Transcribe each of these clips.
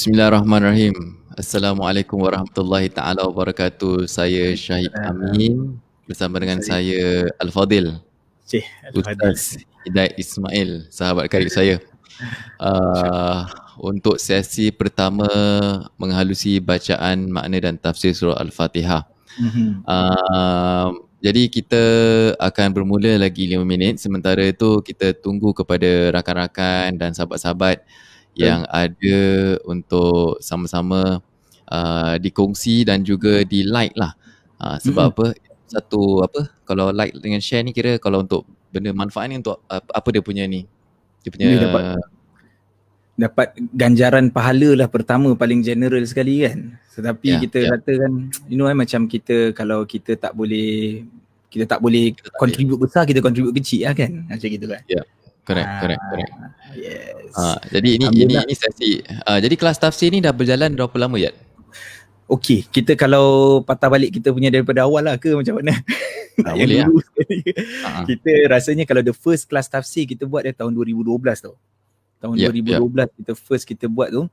Bismillahirrahmanirrahim. Assalamualaikum warahmatullahi taala wabarakatuh. Saya Syahid Amin bersama dengan saya Al-Fadil. Cih, Ustaz Hidayat Ismail, sahabat karib saya. Uh, untuk sesi pertama menghalusi bacaan makna dan tafsir surah Al-Fatihah. Uh, jadi kita akan bermula lagi 5 minit sementara itu kita tunggu kepada rakan-rakan dan sahabat-sahabat yang ada untuk sama-sama uh, dikongsi dan juga di like lah. Uh, sebab mm-hmm. apa? Satu apa? Kalau like dengan share ni kira kalau untuk benda manfaat ni untuk uh, apa dia punya ni? Dia punya dapat, dapat ganjaran pahala lah pertama paling general sekali kan. Tetapi yeah, kita yeah. kata kan you know eh, macam kita kalau kita tak boleh kita tak boleh contribute besar kita contribute kecil lah kan. Macam gitu kan. Yeah. Correct, ah, correct, correct. Yes. Uh, jadi ini ini ini sesi. Uh, jadi kelas tafsir ni dah berjalan berapa lama ya? Okey, kita kalau patah balik kita punya daripada awal lah ke macam mana? Uh, boleh lah. uh-huh. Kita rasanya kalau the first class tafsir kita buat dari tahun 2012 tau. Tahun yep, 2012 yep. kita first kita buat tu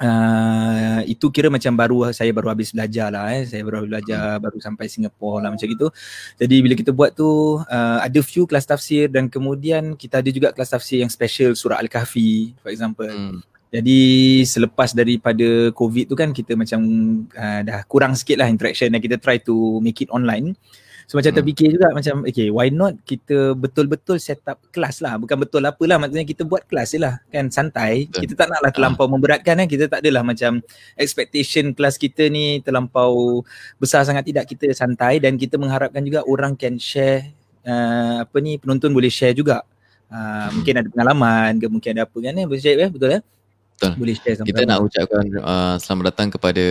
uh, itu kira macam baru saya baru habis belajar lah eh. Saya baru belajar hmm. baru sampai Singapura lah macam gitu. Jadi bila kita buat tu uh, ada few kelas tafsir dan kemudian kita ada juga kelas tafsir yang special surah Al-Kahfi for example. Hmm. Jadi selepas daripada COVID tu kan kita macam uh, dah kurang sikit lah interaction dan kita try to make it online. So macam hmm. terfikir juga macam okay why not kita betul-betul set up kelas lah. Bukan betul apalah maksudnya kita buat kelas je lah. Kan santai. Betul. kita tak naklah terlampau uh. memberatkan kan. Kita tak adalah macam expectation kelas kita ni terlampau besar sangat. Tidak kita santai dan kita mengharapkan juga orang can share uh, apa ni penonton boleh share juga. Uh, mungkin ada pengalaman ke mungkin ada apa kan eh boleh share eh betul eh Betul. Boleh share sama Kita nak ucapkan uh, selamat datang kepada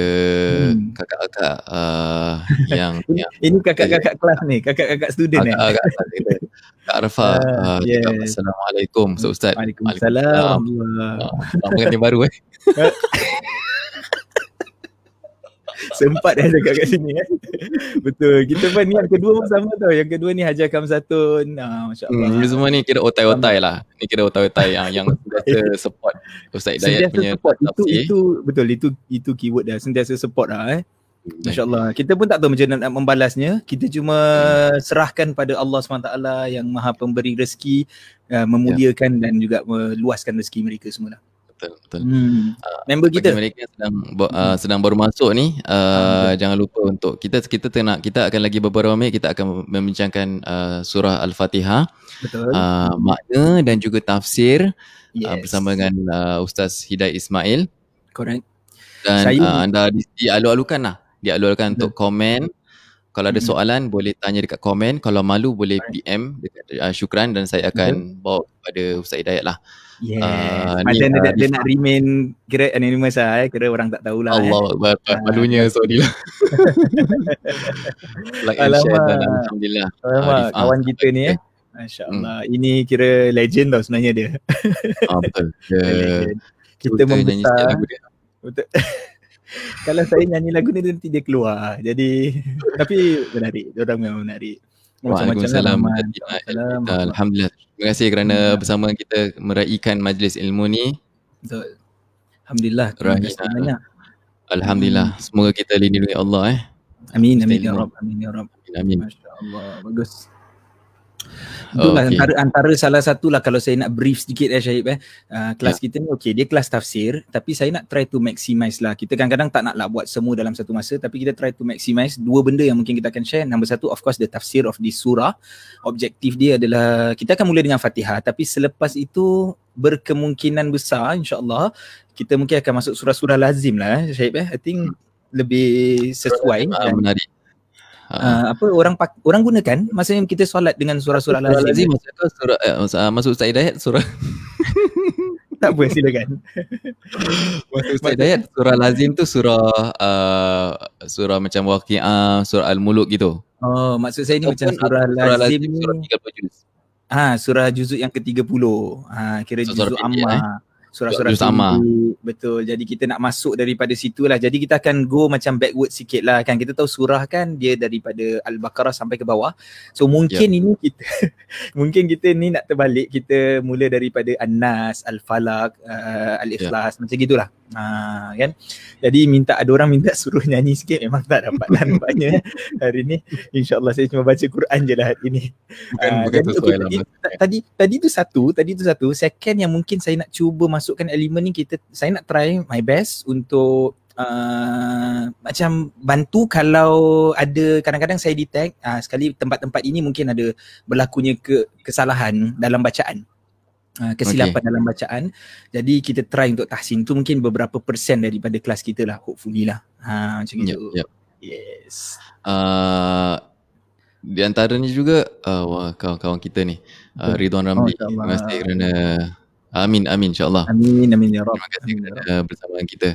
hmm. kakak-kakak uh, yang, yang Ini kakak-kakak kelas ni, kakak-kakak student ni. Kakak, kakak, kakak, Kak Arfa, uh, uh, yes. Assalamualaikum, Ustaz. Waalaikumsalam. Uh, baru eh. Sempat dah cakap kat sini eh. Betul. Kita pun ni yang kedua pun sama tau. Yang kedua ni Hajar Kamsatun. Ah, Masya-Allah. Hmm, semua ni kira otai-otai lah. Ni kira otai-otai yang yang sentiasa support Ustaz Hidayat punya support. Itu, itu betul itu itu keyword dah. Sentiasa support lah eh. Hmm. Masya Allah. Kita pun tak tahu macam nak membalasnya. Kita cuma hmm. serahkan pada Allah SWT yang maha pemberi rezeki, uh, memuliakan ya. dan juga meluaskan rezeki mereka semua lah betul betul. Hmm. Uh, Member kita mereka sedang uh, sedang baru masuk ni uh, hmm. jangan lupa untuk kita kita tengah kita akan lagi beberapa minit kita akan membincangkan uh, surah al-Fatihah. Betul. Uh, makna dan juga tafsir yes. uh, bersama dengan uh, Ustaz Hidayat Ismail. Correct. Dan Saya... uh, anda di, dialu-alukan lah. Dialu-alukan untuk komen. Kalau ada hmm. soalan boleh tanya dekat komen. Kalau malu boleh PM dekat uh, syukran dan saya akan hmm. bawa kepada Ustaz Hidayat lah. Yes. Uh, Macam dia, uh, dia nak remain kira anonymous lah eh. Kira orang tak tahulah Allah eh. Allah uh. malunya sorry lah. like and share dan Alhamdulillah. Alamak, uh, kawan kita ni eh. Masya Allah. Hmm. Ini kira legend tau sebenarnya dia. Ah, betul. Dia, kita membesar. Betul. Kalau saya nyanyi lagu ni nanti dia keluar. Jadi tapi menarik. Dia orang memang menarik. Waalaikumsalam. Alhamdulillah. Terima kasih kerana hmm. bersama kita meraihkan majlis ilmu ni. Betul. Alhamdulillah. Terima kasih banyak. Alhamdulillah. Semoga kita lindungi Allah eh. Amin. Amin ya Rabb. Amin ya Rabb. Amin. Masya-Allah. Bagus. Itulah okay. antara antara salah satu lah kalau saya nak brief sedikit eh Syahib eh. Uh, kelas yeah. kita ni okey dia kelas tafsir tapi saya nak try to maximize lah. Kita kadang-kadang tak nak lah buat semua dalam satu masa tapi kita try to maximize dua benda yang mungkin kita akan share. Nombor satu of course the tafsir of the surah. Objektif dia adalah kita akan mula dengan Fatihah tapi selepas itu berkemungkinan besar insya-Allah kita mungkin akan masuk surah-surah lazim lah eh Syahib eh. I think lebih sesuai dan menarik uh, apa orang orang gunakan masa yang kita solat dengan surah-surah lazim. masa tu surah uh, masuk Ustaz Hidayat surah tak apa silakan. Masuk Ustaz Hidayat surah lazim tu surah uh, surah macam waqiah, surah al-muluk gitu. Oh, maksud saya ni oh, macam surah, surah lazim, lazim surah 30 juz. Ha, surah juzuk yang ke-30. Ha, kira so, juzuk amma. Eh? Surah-surah sama. Betul. Jadi kita nak masuk daripada situ lah. Jadi kita akan go macam backward sikit lah kan. Kita tahu surah kan dia daripada Al-Baqarah sampai ke bawah. So mungkin yep. ini kita mungkin kita ni nak terbalik. Kita mula daripada An-Nas, Al-Falaq, uh, Al-Ikhlas yep. macam gitulah. Ha, kan? Jadi minta ada orang minta suruh nyanyi sikit. Memang tak dapat lah nampaknya hari ni. Insyaallah saya cuma baca Quran je lah hari ni. Bukan, uh, bukan okay, tadi, tadi tadi tu satu tadi tu satu. Second yang mungkin saya nak cuba masukkan elemen ni kita saya nak try my best untuk Uh, macam bantu kalau ada kadang-kadang saya detect uh, sekali tempat-tempat ini mungkin ada berlakunya ke kesalahan dalam bacaan uh, kesilapan okay. dalam bacaan jadi kita try untuk tahsin tu mungkin beberapa persen daripada kelas kita lah hopefully lah ha, macam yep, itu yep. yes uh, di antaranya juga uh, kawan-kawan kita ni uh, Ridwan Ramli oh, terima kasih kerana Amin, amin insyaAllah. Amin, amin ya Rabb. Terima kasih ya kerana bersama kita.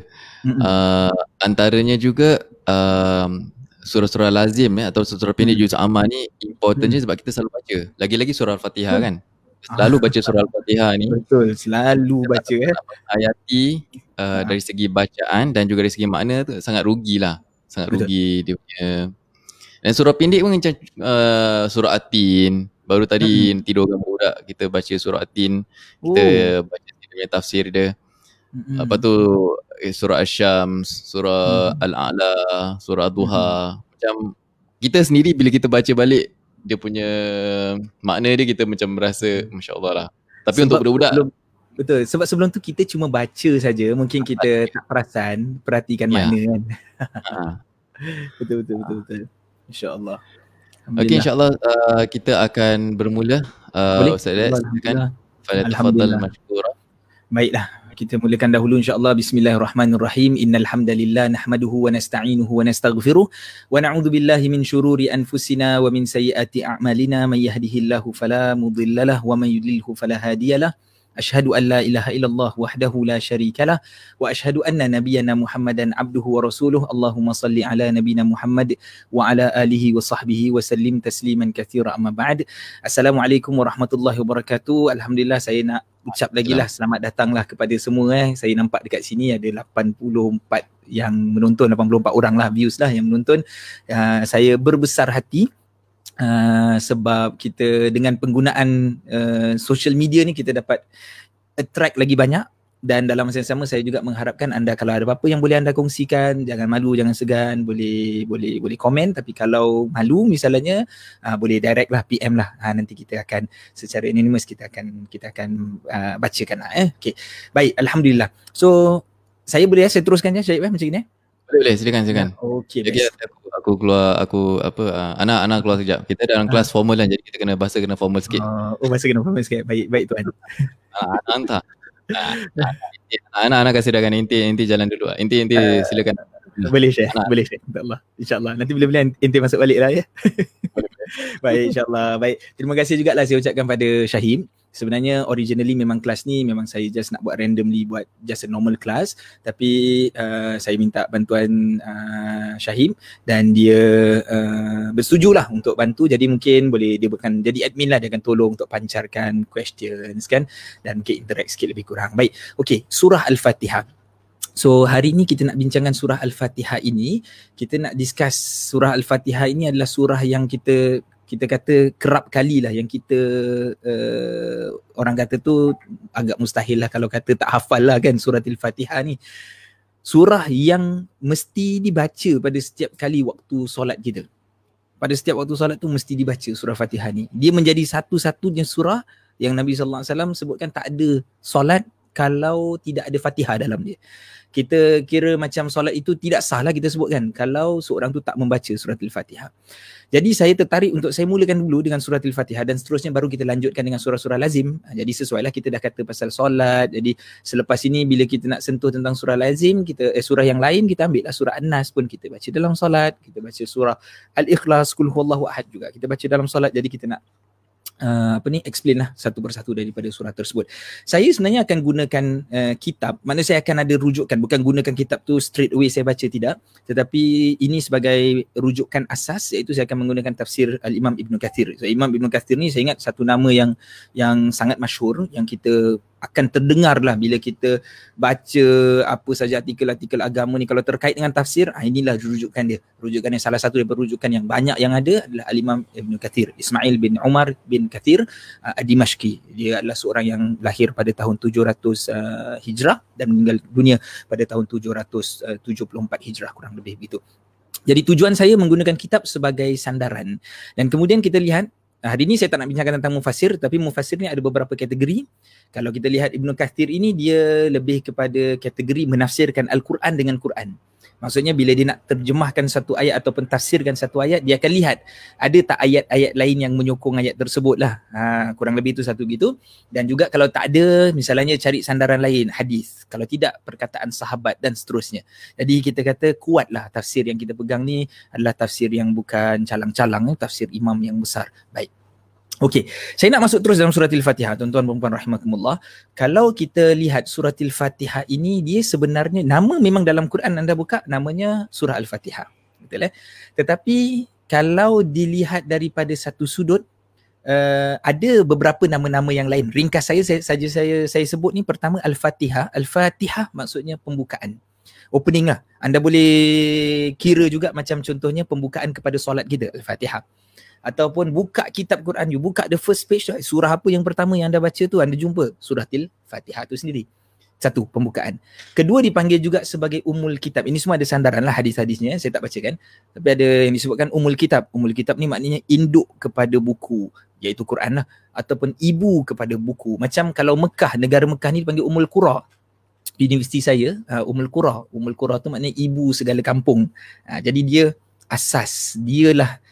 Uh, antaranya juga um, surah-surah lazim ya, atau surah pendek juz amma ni importantnya sebab kita selalu baca. Lagi-lagi surah Al-Fatihah kan. Selalu baca surah Al-Fatihah ni. Betul, selalu baca eh. Hayati uh, dari segi bacaan dan juga dari segi makna tu sangat rugilah. Sangat Betul. rugi dia punya. Dan surah pendek pun macam uh, surah Atin, Baru tadi hmm. tidur dengan budak kita baca surah Atin, kita oh. baca dia tafsir dia. Hmm. Lepas tu eh, surah Asy-Syams, surah hmm. Al-A'la, surah Duha. Hmm. Macam kita sendiri bila kita baca balik dia punya makna dia kita macam merasa masya-Allah lah. Tapi sebab untuk budak-budak sebelum, betul sebab sebelum tu kita cuma baca saja, mungkin kita tak perasan, perhatikan ya. makna kan. Ha. betul betul betul betul. Insya-Allah. Okey insyaAllah uh, kita akan bermula uh, Boleh? Ustaz Dad silakan Alhamdulillah Baiklah kita mulakan dahulu insyaAllah Bismillahirrahmanirrahim Innalhamdalillah Nahmaduhu wa nasta'inuhu wa nasta'gfiruh Wa na'udhu billahi min syururi anfusina Wa min sayyati a'malina Man yahdihillahu falamudillalah Wa man yudlilhu falahadiyalah أشهد أن لا إله إلا الله وحده لا شريك له وأشهد أن نبينا محمدا عبده ورسوله اللهم صل على نبينا محمد وعلى آله وصحبه وسلم تسليما كثيرا أما بعد السلام عليكم ورحمة الله وبركاته الحمد لله saya nak ucap lagi lah selamat datanglah kepada semua eh. Saya nampak dekat sini ada 84 yang menonton, 84 orang lah views lah yang menonton. Uh, saya berbesar hati uh, sebab kita dengan penggunaan uh, social media ni kita dapat attract lagi banyak dan dalam masa yang sama saya juga mengharapkan anda kalau ada apa-apa yang boleh anda kongsikan jangan malu jangan segan boleh boleh boleh komen tapi kalau malu misalnya uh, boleh direct lah PM lah ha, nanti kita akan secara anonymous kita akan kita akan uh, bacakan lah eh okey baik alhamdulillah so saya boleh ya saya teruskan ya Syed eh, macam ni eh boleh boleh silakan silakan. Okey. Jadi aku, aku keluar aku apa uh, anak anak keluar sekejap. Kita dalam kelas formal kan jadi kita kena bahasa kena formal sikit. Uh, oh bahasa kena formal sikit. Baik baik tuan. Ah anak hantar. Anak-anak kasih dagan inti inti jalan dulu. Inti inti uh, silakan. Boleh share. Boleh share. InsyaAllah. InsyaAllah. Nanti bila-bila inti masuk balik lah ya. baik insyaAllah. Baik. Terima kasih juga lah saya ucapkan pada Syahim sebenarnya originally memang kelas ni memang saya just nak buat randomly buat just a normal class. Tapi uh, saya minta bantuan uh, Syahim dan dia uh, bersetujulah untuk bantu. Jadi mungkin boleh dia bukan jadi admin lah dia akan tolong untuk pancarkan questions kan dan mungkin interact sikit lebih kurang. Baik okay surah Al-Fatihah So hari ini kita nak bincangkan surah Al-Fatihah ini. Kita nak discuss surah Al-Fatihah ini adalah surah yang kita kita kata kerap kali lah yang kita uh, orang kata tu agak mustahil lah kalau kata tak hafal lah kan surah Al-Fatihah ni. Surah yang mesti dibaca pada setiap kali waktu solat kita. Pada setiap waktu solat tu mesti dibaca surah Fatihah ni. Dia menjadi satu-satunya surah yang Nabi SAW sebutkan tak ada solat kalau tidak ada Fatihah dalam dia kita kira macam solat itu tidak sah lah kita sebutkan kalau seorang tu tak membaca surat Al-Fatihah. Jadi saya tertarik untuk saya mulakan dulu dengan surat Al-Fatihah dan seterusnya baru kita lanjutkan dengan surah-surah lazim. Ha, jadi sesuailah kita dah kata pasal solat. Jadi selepas ini bila kita nak sentuh tentang surah lazim, kita eh, surah yang lain kita ambil lah surah An-Nas pun kita baca dalam solat. Kita baca surah Al-Ikhlas, Kul Huwallahu Ahad juga. Kita baca dalam solat. Jadi kita nak Uh, apa ni explain lah satu persatu daripada surah tersebut. Saya sebenarnya akan gunakan uh, kitab, mana saya akan ada rujukan bukan gunakan kitab tu straight away saya baca tidak, tetapi ini sebagai rujukan asas iaitu saya akan menggunakan tafsir Al-Imam Ibn Kathir. So Imam Ibn Kathir ni saya ingat satu nama yang yang sangat masyhur yang kita akan terdengar lah bila kita baca apa saja artikel-artikel agama ni. Kalau terkait dengan tafsir ah, inilah rujukan dia. Rujukan yang salah satu daripada rujukan yang banyak yang ada adalah Al-Imam Ibn Kathir Ismail bin Umar bin Kathir uh, Dimashqi dia adalah seorang yang lahir pada tahun 700 uh, Hijrah dan meninggal dunia pada tahun 774 Hijrah kurang lebih begitu. Jadi tujuan saya menggunakan kitab sebagai sandaran. Dan kemudian kita lihat hari ini saya tak nak bincangkan tentang mufasir tapi mufasir ni ada beberapa kategori. Kalau kita lihat Ibnu Kathir ini dia lebih kepada kategori menafsirkan Al-Quran dengan Quran. Maksudnya bila dia nak terjemahkan satu ayat ataupun tafsirkan satu ayat, dia akan lihat ada tak ayat-ayat lain yang menyokong ayat tersebut lah. Ha, kurang lebih itu satu gitu. Dan juga kalau tak ada, misalnya cari sandaran lain, hadis. Kalau tidak, perkataan sahabat dan seterusnya. Jadi kita kata kuatlah tafsir yang kita pegang ni adalah tafsir yang bukan calang-calang, tafsir imam yang besar. Baik. Okey, saya nak masuk terus dalam surah Al-Fatihah, tuan-tuan dan puan rahimakumullah. Kalau kita lihat surah Al-Fatihah ini, dia sebenarnya nama memang dalam Quran anda buka namanya surah Al-Fatihah. Betul eh? Tetapi kalau dilihat daripada satu sudut uh, ada beberapa nama-nama yang lain. Ringkas saya saja saya saya sebut ni pertama Al-Fatihah. Al-Fatihah maksudnya pembukaan. Opening lah. Anda boleh kira juga macam contohnya pembukaan kepada solat kita Al-Fatihah ataupun buka kitab Quran. You buka the first page surah apa yang pertama yang anda baca tu anda jumpa? Surah til Fatihah tu sendiri. Satu pembukaan. Kedua dipanggil juga sebagai umul kitab. Ini semua ada sandaran lah hadis-hadisnya saya tak bacakan. Tapi ada yang disebutkan umul kitab. Umul kitab ni maknanya induk kepada buku iaitu Quran lah. Ataupun ibu kepada buku. Macam kalau Mekah negara Mekah ni dipanggil umul qura. Universiti saya uh, umul qura. Umul qura tu maknanya ibu segala kampung. Uh, jadi dia asas. Dialah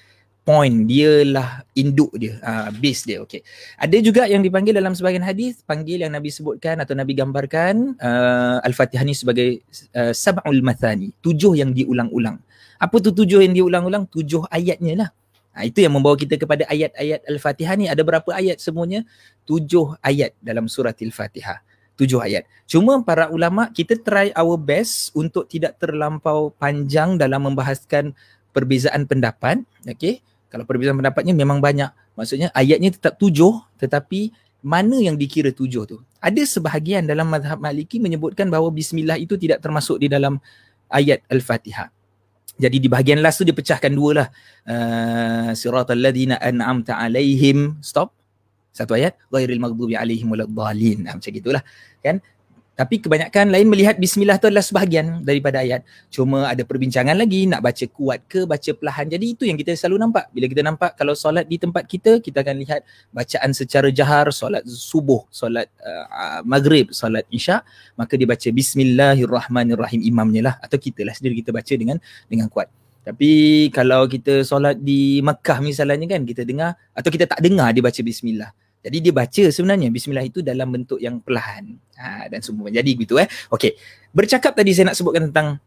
point dia lah induk dia uh, base dia okey ada juga yang dipanggil dalam sebahagian hadis panggil yang nabi sebutkan atau nabi gambarkan uh, al-fatihah ni sebagai uh, sab'ul mathani tujuh yang diulang-ulang apa tu tujuh yang diulang-ulang tujuh ayatnya lah Ha, itu yang membawa kita kepada ayat-ayat Al-Fatihah ni. Ada berapa ayat semuanya? Tujuh ayat dalam surah Al-Fatihah. Tujuh ayat. Cuma para ulama, kita try our best untuk tidak terlampau panjang dalam membahaskan perbezaan pendapat. Okay? Kalau perbezaan pendapatnya memang banyak. Maksudnya ayatnya tetap tujuh tetapi mana yang dikira tujuh tu? Ada sebahagian dalam mazhab maliki menyebutkan bahawa bismillah itu tidak termasuk di dalam ayat Al-Fatihah. Jadi di bahagian last tu dia pecahkan dua lah. Uh, Siratal ladhina an'amta alaihim. Stop. Satu ayat. Ghairil maghdubi alaihim waladhalin. Nah, macam gitulah. Kan? Tapi kebanyakan lain melihat bismillah tu adalah sebahagian daripada ayat. Cuma ada perbincangan lagi nak baca kuat ke baca perlahan. Jadi itu yang kita selalu nampak. Bila kita nampak kalau solat di tempat kita, kita akan lihat bacaan secara jahar, solat subuh, solat uh, maghrib, solat isyak, maka dia baca bismillahirrahmanirrahim imamnya lah atau kita lah sendiri kita baca dengan dengan kuat. Tapi kalau kita solat di Mekah misalnya kan kita dengar atau kita tak dengar dia baca bismillah. Jadi dia baca sebenarnya bismillah itu dalam bentuk yang perlahan. Ha, dan semua jadi begitu eh. Okey. Bercakap tadi saya nak sebutkan tentang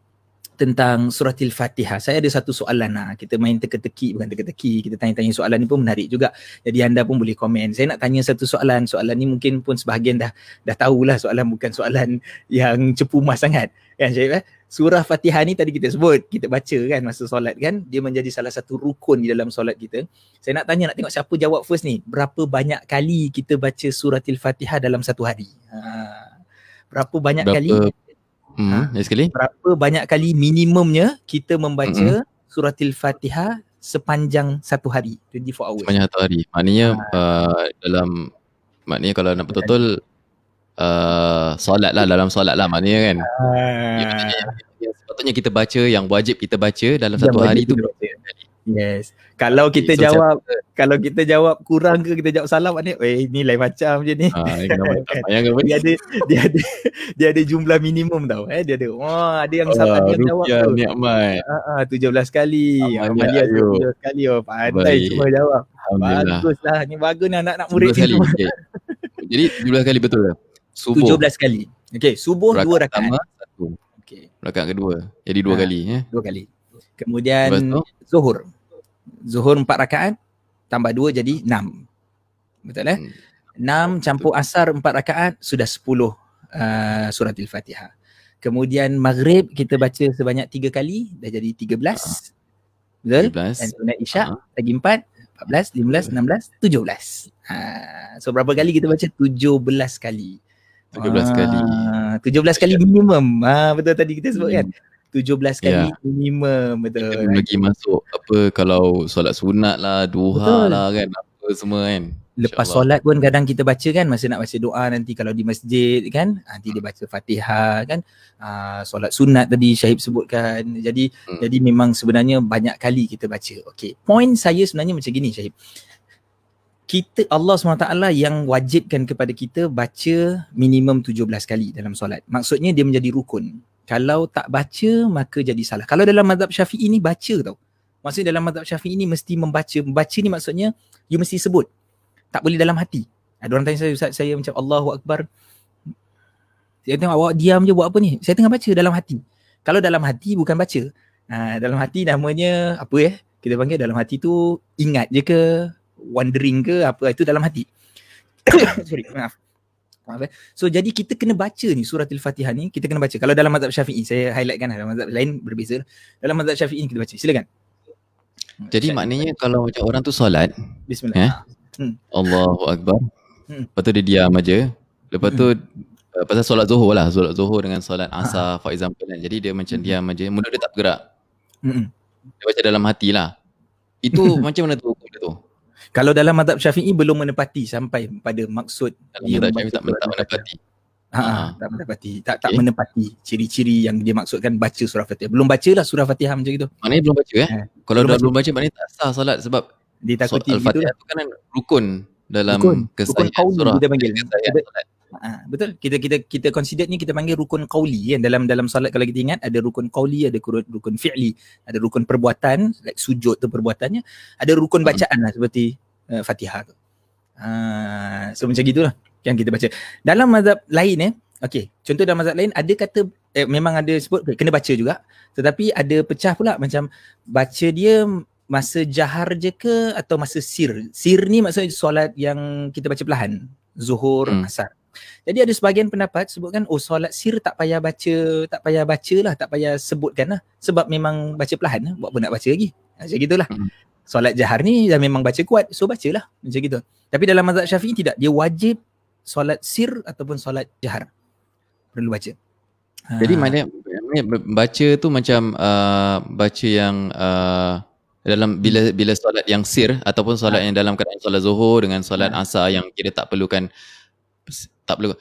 tentang surah Al-Fatihah. Saya ada satu soalan lah. Kita main teka-teki, bukan teka-teki. Kita tanya-tanya soalan ni pun menarik juga. Jadi anda pun boleh komen. Saya nak tanya satu soalan. Soalan ni mungkin pun sebahagian dah dah tahulah soalan bukan soalan yang cepu mas sangat. Kan Syarif eh? Surah Fatihah ni tadi kita sebut, kita baca kan masa solat kan, dia menjadi salah satu rukun di dalam solat kita. Saya nak tanya nak tengok siapa jawab first ni. Berapa banyak kali kita baca surah Al-Fatihah dalam satu hari? Ha. Berapa banyak berapa, kali? Hmm, ha? sekali. Berapa banyak kali minimumnya kita membaca hmm. surah Al-Fatihah sepanjang satu hari, 24 hours. Sepanjang satu hari. Maknanya ha. uh, dalam maknanya kalau nak betul-betul uh, solat lah dalam solat lah maknanya kan. Uh, ya, sepatutnya kita baca yang wajib kita baca dalam satu hari tu. Yes. Kalau kita so, jawab so, kalau kita jawab kurang ke kita jawab salah maknanya eh ni lain macam je ni. Ha, dia ada dia ada dia ada jumlah minimum tau eh dia ada. Wah ada yang salah dia jawab tu. Nikmat. Ha ah 17 kali. Amal dia 17 kali oh pandai semua jawab. Baguslah ni bagus ni anak-anak murid ni. Jadi 17 kali betul ke? Subuh. 17 kali. Okey, subuh rakaat dua rakaat. Pertama, satu. Okey. Rakaat kedua. Jadi dua ha, kali ya. Dua kali. Kemudian zuhur. Zuhur empat rakaat tambah dua jadi enam. Betul eh? Hmm. Enam campur asar empat rakaat sudah sepuluh uh, surat Al-Fatihah. Kemudian maghrib kita baca sebanyak tiga kali dah jadi tiga belas. Betul? Dan sunat isyak uh lagi empat. 14, 15, 16, 17. Ha, so berapa kali kita baca? 17 kali. 17 kali. 17 kali minimum. Ha, betul tadi kita sebut kan. 17 kali yeah. minimum betul. Kita lagi masuk apa kalau solat sunat lah, duha betul. lah kan apa semua kan. Lepas solat pun kadang kita baca kan masa nak baca doa nanti kalau di masjid kan nanti dia baca Fatihah kan. Uh, solat sunat tadi Syahib sebutkan. Jadi hmm. jadi memang sebenarnya banyak kali kita baca. Okey. Point saya sebenarnya macam gini Syahib. Kita Allah SWT yang wajibkan kepada kita baca minimum 17 kali dalam solat. Maksudnya dia menjadi rukun. Kalau tak baca maka jadi salah. Kalau dalam mazhab Syafi'i ni baca tau. Maksudnya dalam mazhab Syafi'i ni mesti membaca. Membaca ni maksudnya you mesti sebut tak boleh dalam hati. Ada orang tanya saya, Ustaz, saya macam Allahu Akbar. Saya tengok awak diam je buat apa ni? Saya tengah baca dalam hati. Kalau dalam hati bukan baca. Ha, dalam hati namanya apa ya? Kita panggil dalam hati tu ingat je ke? Wondering ke? Apa itu dalam hati. Sorry, maaf. Maaf eh. So jadi kita kena baca ni surah Al-Fatihah ni, kita kena baca. Kalau dalam mazhab Syafi'i, saya highlight kan dalam mazhab lain berbeza. Dalam mazhab Syafi'i ni kita baca. Silakan. Jadi maknanya kalau macam orang tu solat, bismillah. Eh? Hmm. Allahu Akbar. Hmm. Lepas tu dia diam aja. Lepas tu hmm. uh, pasal solat zuhur lah. Solat zuhur dengan solat ha. asar ha. for example kan. Jadi dia macam hmm. diam aja. Mulut dia tak bergerak. Hmm. Dia baca dalam hati lah. Itu macam mana tu hukum tu? Kalau dalam madhab syafi'i belum menepati sampai pada maksud dalam dia syafi'i tak, tak menepati. Ha, ha, tak menepati. Tak, tak menepati ciri-ciri yang dia maksudkan baca surah Fatihah. Belum baca lah surah Fatihah macam itu. Maknanya belum baca eh? Ha. Kalau belum dah baca. belum baca maknanya tak sah solat sebab ditakuti so, Al-Fatihah tu kan rukun dalam rukun. kesahihan rukun surah kita panggil ha, betul kita kita kita consider ni kita panggil rukun qauli kan dalam dalam solat kalau kita ingat ada rukun qauli ada rukun, rukun fi'li ada rukun perbuatan like sujud tu perbuatannya ada rukun hmm. bacaan lah seperti uh, Fatihah tu ha, so macam gitulah yang kita baca dalam mazhab lain eh Okay, contoh dalam mazhab lain ada kata eh, memang ada sebut kena baca juga tetapi ada pecah pula macam baca dia masa jahar je ke atau masa sir? Sir ni maksudnya solat yang kita baca perlahan. Zuhur, hmm. asar. Jadi ada sebahagian pendapat sebutkan oh solat sir tak payah baca, tak payah baca lah, tak payah sebutkan lah. Sebab memang baca perlahan lah. Buat apa nak baca lagi? Macam gitulah. Hmm. Solat jahar ni dah memang baca kuat. So bacalah. Macam gitu. Tapi dalam mazhab syafi'i tidak. Dia wajib solat sir ataupun solat jahar. Perlu baca. Jadi ha. mana baca tu macam uh, baca yang uh, dalam bila bila solat yang sir ataupun solat ha. yang dalam keadaan solat zuhur dengan solat ha. asar yang kira tak perlukan tak perlu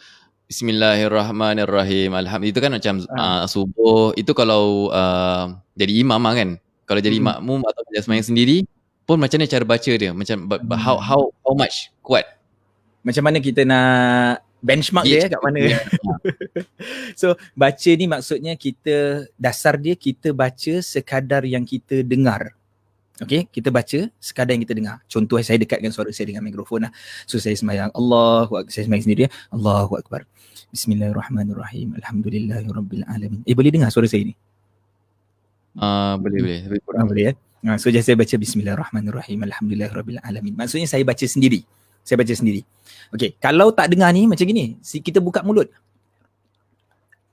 Bismillahirrahmanirrahim Alhamdulillah itu kan macam ha. uh, subuh itu kalau uh, jadi imam lah kan kalau jadi hmm. makmum atau semayang sendiri pun macam mana cara baca dia macam hmm. how how how much kuat macam mana kita nak benchmark yeah. dia kat mana yeah. so baca ni maksudnya kita dasar dia kita baca sekadar yang kita dengar Okay, kita baca sekadar yang kita dengar. Contoh saya dekatkan suara saya dengan mikrofon lah. So saya semayang Allah, saya semayang sendiri ya. Allahu Akbar. Bismillahirrahmanirrahim. Alhamdulillahirrabbilalamin. Eh boleh dengar suara saya ni? Uh, boleh, boleh. Tapi kurang. Uh, boleh ya. Uh, so saya baca Bismillahirrahmanirrahim. Alhamdulillahirabbilalamin. Maksudnya saya baca sendiri. Saya baca sendiri. Okay, kalau tak dengar ni macam gini. Kita buka mulut.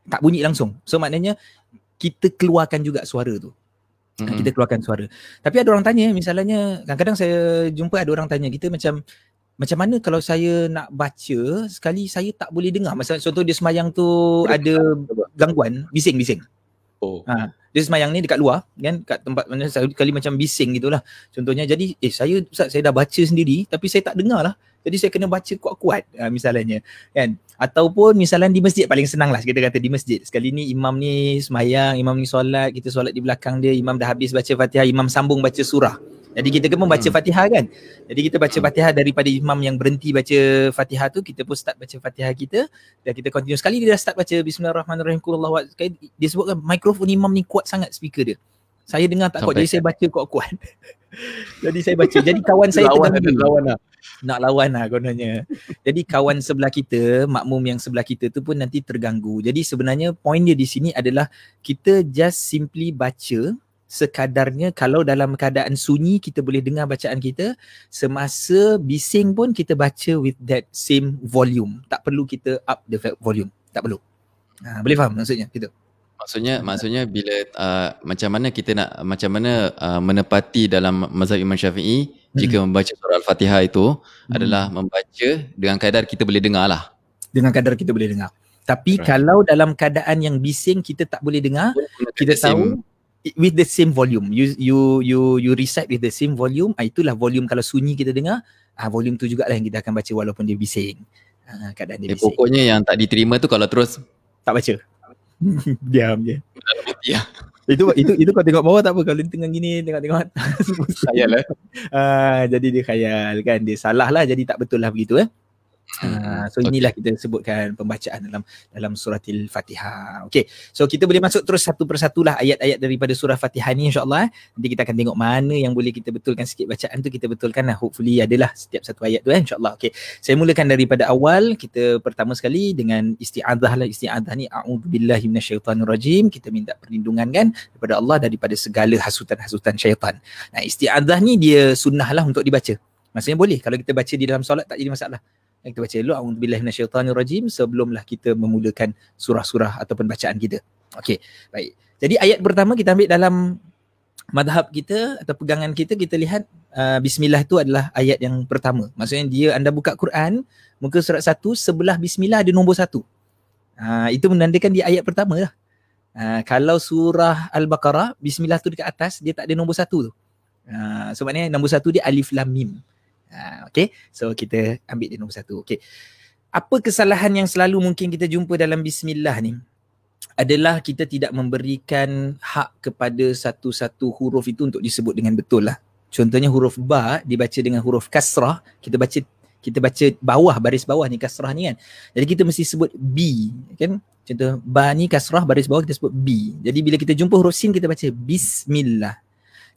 Tak bunyi langsung. So maknanya kita keluarkan juga suara tu mm-hmm. kita keluarkan suara. Tapi ada orang tanya misalnya kadang-kadang saya jumpa ada orang tanya kita macam macam mana kalau saya nak baca sekali saya tak boleh dengar. Masa contoh dia semayang tu ada gangguan, bising-bising. Oh. Ha, dia semayang ni dekat luar kan kat tempat mana sekali macam bising gitulah. Contohnya jadi eh saya Ustaz saya dah baca sendiri tapi saya tak dengar lah. Jadi saya kena baca kuat-kuat uh, misalnya kan. Ataupun misalnya di masjid paling senang lah kita kata di masjid. Sekali ni imam ni semayang, imam ni solat, kita solat di belakang dia, imam dah habis baca fatihah, imam sambung baca surah. Jadi kita kan baca hmm. fatihah kan. Jadi kita baca hmm. fatihah daripada imam yang berhenti baca fatihah tu, kita pun start baca fatihah kita. Dan kita continue. Sekali dia dah start baca bismillahirrahmanirrahim. Kulullah Dia sebutkan mikrofon imam ni kuat sangat speaker dia. Saya dengar tak kuat, jadi saya baca kuat-kuat. jadi saya baca. Jadi kawan saya lawan terganggu. Lawan lah. Nak lawan lah kononnya. Jadi kawan sebelah kita, makmum yang sebelah kita tu pun nanti terganggu. Jadi sebenarnya point dia di sini adalah kita just simply baca sekadarnya kalau dalam keadaan sunyi kita boleh dengar bacaan kita semasa bising pun kita baca with that same volume tak perlu kita up the volume tak perlu ha, boleh faham maksudnya gitu Maksudnya maksudnya bila uh, macam mana kita nak macam mana uh, menepati dalam mazhab Imam Syafi'i hmm. jika membaca surah Al-Fatihah itu hmm. adalah membaca dengan kadar kita boleh dengar lah. dengan kadar kita boleh dengar. Tapi right. kalau dalam keadaan yang bising kita tak boleh dengar, kita tahu with the same volume. You you you you recite with the same volume. Ah, itulah volume kalau sunyi kita dengar, ah volume tu jugalah yang kita akan baca walaupun dia bising. Ah, keadaan dia eh, bising. Pokoknya yang tak diterima tu kalau terus tak baca. Diam je. Ya. itu itu itu kau tengok bawah tak apa kalau tengah gini tengok-tengok khayal lah. Ah jadi dia khayal kan dia salah lah jadi tak betul lah begitu eh. Uh, so inilah okay. kita sebutkan pembacaan dalam dalam suratil Fatihah. Okey. So kita boleh masuk terus satu persatu lah ayat-ayat daripada surah Fatihah ni insya-Allah. Eh. Nanti kita akan tengok mana yang boleh kita betulkan sikit bacaan tu kita betulkan lah. Hopefully adalah setiap satu ayat tu eh insya-Allah. Okey. Saya mulakan daripada awal. Kita pertama sekali dengan isti'adzah lah. Isti'adzah ni a'udzubillahi minasyaitonirrajim. Kita minta perlindungan kan daripada Allah daripada segala hasutan-hasutan syaitan. Nah, isti'adzah ni dia sunnah lah untuk dibaca. Maksudnya boleh kalau kita baca di dalam solat tak jadi masalah kita baca dulu a'udzubillahi minasyaitonirrajim sebelumlah kita memulakan surah-surah ataupun bacaan kita. Okey, baik. Jadi ayat pertama kita ambil dalam madhab kita atau pegangan kita kita lihat uh, bismillah itu adalah ayat yang pertama. Maksudnya dia anda buka Quran muka surat satu sebelah bismillah ada nombor satu. Uh, itu menandakan dia ayat pertama lah. Uh, kalau surah Al-Baqarah bismillah tu dekat atas dia tak ada nombor satu tu. Uh, sebabnya nombor satu dia alif lam mim. Ha, okay, so kita ambil dia nombor satu. Okay. Apa kesalahan yang selalu mungkin kita jumpa dalam bismillah ni? Adalah kita tidak memberikan hak kepada satu-satu huruf itu untuk disebut dengan betul lah. Contohnya huruf ba dibaca dengan huruf kasrah, kita baca kita baca bawah baris bawah ni kasrah ni kan. Jadi kita mesti sebut B kan? Contoh ba ni kasrah baris bawah kita sebut B. Jadi bila kita jumpa huruf sin kita baca bismillah.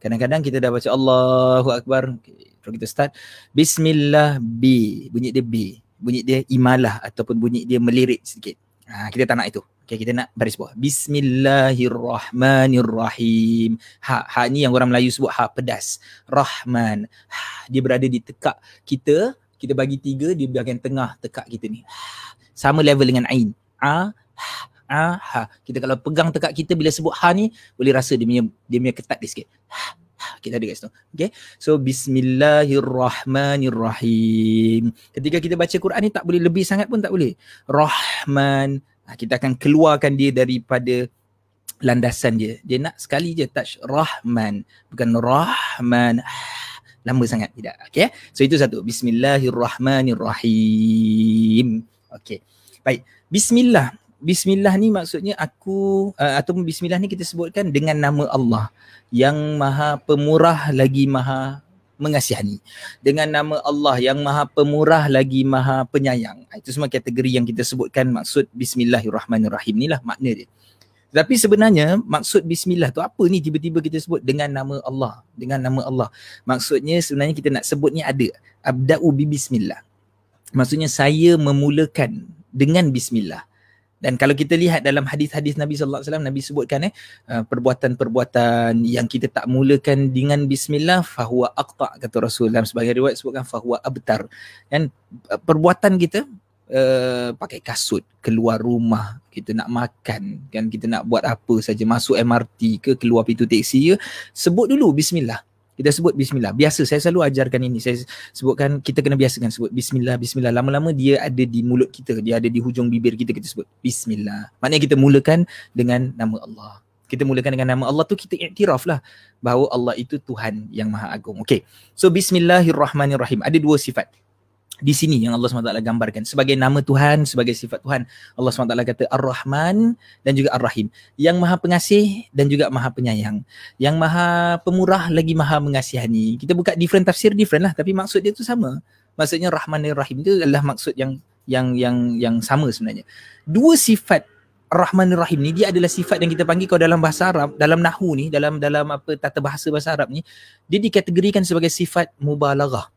Kadang-kadang kita dah baca Allahu akbar. Okay. Kita start Bismillah B Bunyi dia B Bunyi dia imalah Ataupun bunyi dia melirik sedikit ha, Kita tak nak itu Okay, kita nak baris bawah. Bismillahirrahmanirrahim. Ha, ha ni yang orang Melayu sebut ha pedas. Rahman. Ha, dia berada di tekak kita. Kita bagi tiga, dia bahagian tengah tekak kita ni. Ha, sama level dengan Ain. A, ha, a, ha. Kita kalau pegang tekak kita bila sebut ha ni, boleh rasa dia punya, dia punya ketat dia sikit. Ha, kita ada kat situ. Okay. So bismillahirrahmanirrahim. Ketika kita baca Quran ni tak boleh lebih sangat pun tak boleh. Rahman. Ha, kita akan keluarkan dia daripada landasan dia. Dia nak sekali je touch Rahman. Bukan Rahman. Lama sangat. Tidak. Okay. So itu satu. Bismillahirrahmanirrahim. Okay. Baik. Bismillah. Bismillah ni maksudnya aku uh, ataupun Bismillah ni kita sebutkan dengan nama Allah yang maha pemurah lagi maha mengasihani. Dengan nama Allah yang maha pemurah lagi maha penyayang. Ah, itu semua kategori yang kita sebutkan maksud Bismillahirrahmanirrahim ni lah makna dia. Tapi sebenarnya maksud Bismillah tu apa ni tiba-tiba kita sebut dengan nama Allah. Dengan nama Allah. Maksudnya sebenarnya kita nak sebut ni ada. Abda'u bi Bismillah. Maksudnya saya memulakan dengan Bismillah. Dan kalau kita lihat dalam hadis-hadis Nabi sallallahu alaihi wasallam Nabi sebutkan eh uh, perbuatan-perbuatan yang kita tak mulakan dengan bismillah fahuwa aqta kata Rasul dalam sebagai riwayat sebutkan fahuwa abtar. Dan uh, perbuatan kita uh, pakai kasut keluar rumah kita nak makan kan kita nak buat apa saja masuk MRT ke keluar pintu teksi ke sebut dulu bismillah kita sebut bismillah. Biasa saya selalu ajarkan ini. Saya sebutkan kita kena biasakan sebut bismillah, bismillah. Lama-lama dia ada di mulut kita, dia ada di hujung bibir kita kita sebut bismillah. Maknanya kita mulakan dengan nama Allah. Kita mulakan dengan nama Allah tu kita iktiraf lah bahawa Allah itu Tuhan yang Maha Agung. Okay. So bismillahirrahmanirrahim. Ada dua sifat di sini yang Allah SWT gambarkan sebagai nama Tuhan, sebagai sifat Tuhan. Allah SWT kata Ar-Rahman dan juga Ar-Rahim. Yang maha pengasih dan juga maha penyayang. Yang maha pemurah lagi maha mengasihani. Kita buka different tafsir, different lah. Tapi maksud dia tu sama. Maksudnya Rahman dan Rahim itu adalah maksud yang yang yang yang sama sebenarnya. Dua sifat Rahman dan Rahim ni dia adalah sifat yang kita panggil kalau dalam bahasa Arab, dalam nahu ni, dalam dalam apa tata bahasa bahasa Arab ni, dia dikategorikan sebagai sifat mubalaghah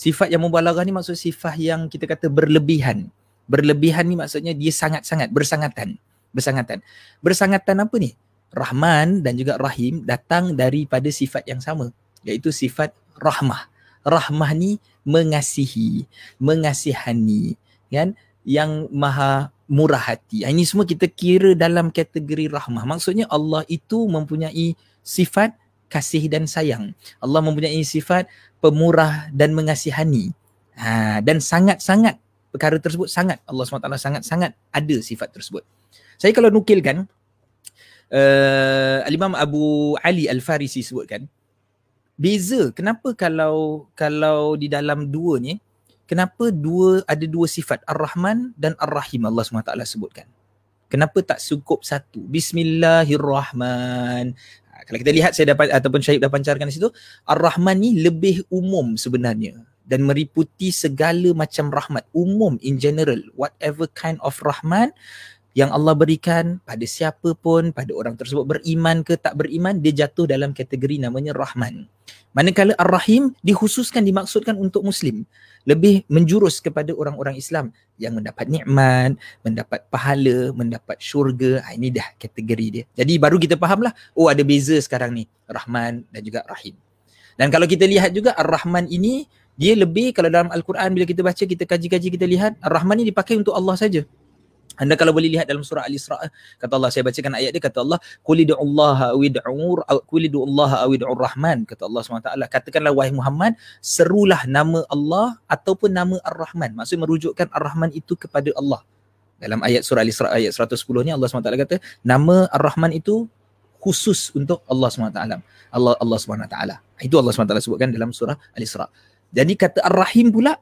sifat yang mubalaghah ni maksud sifat yang kita kata berlebihan. Berlebihan ni maksudnya dia sangat-sangat bersangatan. Bersangatan. Bersangatan apa ni? Rahman dan juga Rahim datang daripada sifat yang sama. Iaitu sifat rahmah. Rahmah ni mengasihi, mengasihani. Kan? Yang maha murah hati. Ini semua kita kira dalam kategori rahmah. Maksudnya Allah itu mempunyai sifat kasih dan sayang. Allah mempunyai sifat pemurah dan mengasihani. Ha, dan sangat-sangat perkara tersebut sangat Allah SWT sangat-sangat ada sifat tersebut. Saya kalau nukilkan uh, Al-Imam Abu Ali Al-Farisi sebutkan beza kenapa kalau kalau di dalam dua ni kenapa dua ada dua sifat Ar-Rahman dan Ar-Rahim Allah SWT sebutkan. Kenapa tak cukup satu? Bismillahirrahman. Kalau kita lihat saya dapat ataupun Syahid dah pancarkan di situ, Ar-Rahman ni lebih umum sebenarnya dan meriputi segala macam rahmat umum in general whatever kind of rahman yang Allah berikan pada siapa pun, pada orang tersebut beriman ke tak beriman, dia jatuh dalam kategori namanya Rahman. Manakala Ar-Rahim dikhususkan, dimaksudkan untuk Muslim. Lebih menjurus kepada orang-orang Islam yang mendapat nikmat, mendapat pahala, mendapat syurga. Ha, ini dah kategori dia. Jadi baru kita fahamlah, oh ada beza sekarang ni. Rahman dan juga Rahim. Dan kalau kita lihat juga Ar-Rahman ini, dia lebih kalau dalam Al-Quran bila kita baca, kita kaji-kaji, kita lihat Ar-Rahman ini dipakai untuk Allah saja. Anda kalau boleh lihat dalam surah Al-Isra kata Allah saya bacakan ayat dia kata Allah qulidu Allah Allah awid'ur Rahman kata Allah SWT katakanlah wahai Muhammad serulah nama Allah ataupun nama Ar-Rahman. Maksud merujukkan Ar-Rahman itu kepada Allah. Dalam ayat surah Al-Isra ayat 110 ni Allah SWT kata nama Ar-Rahman itu khusus untuk Allah SWT Allah Allah SWT itu Allah SWT sebutkan dalam surah Al-Isra. Jadi kata Ar-Rahim pula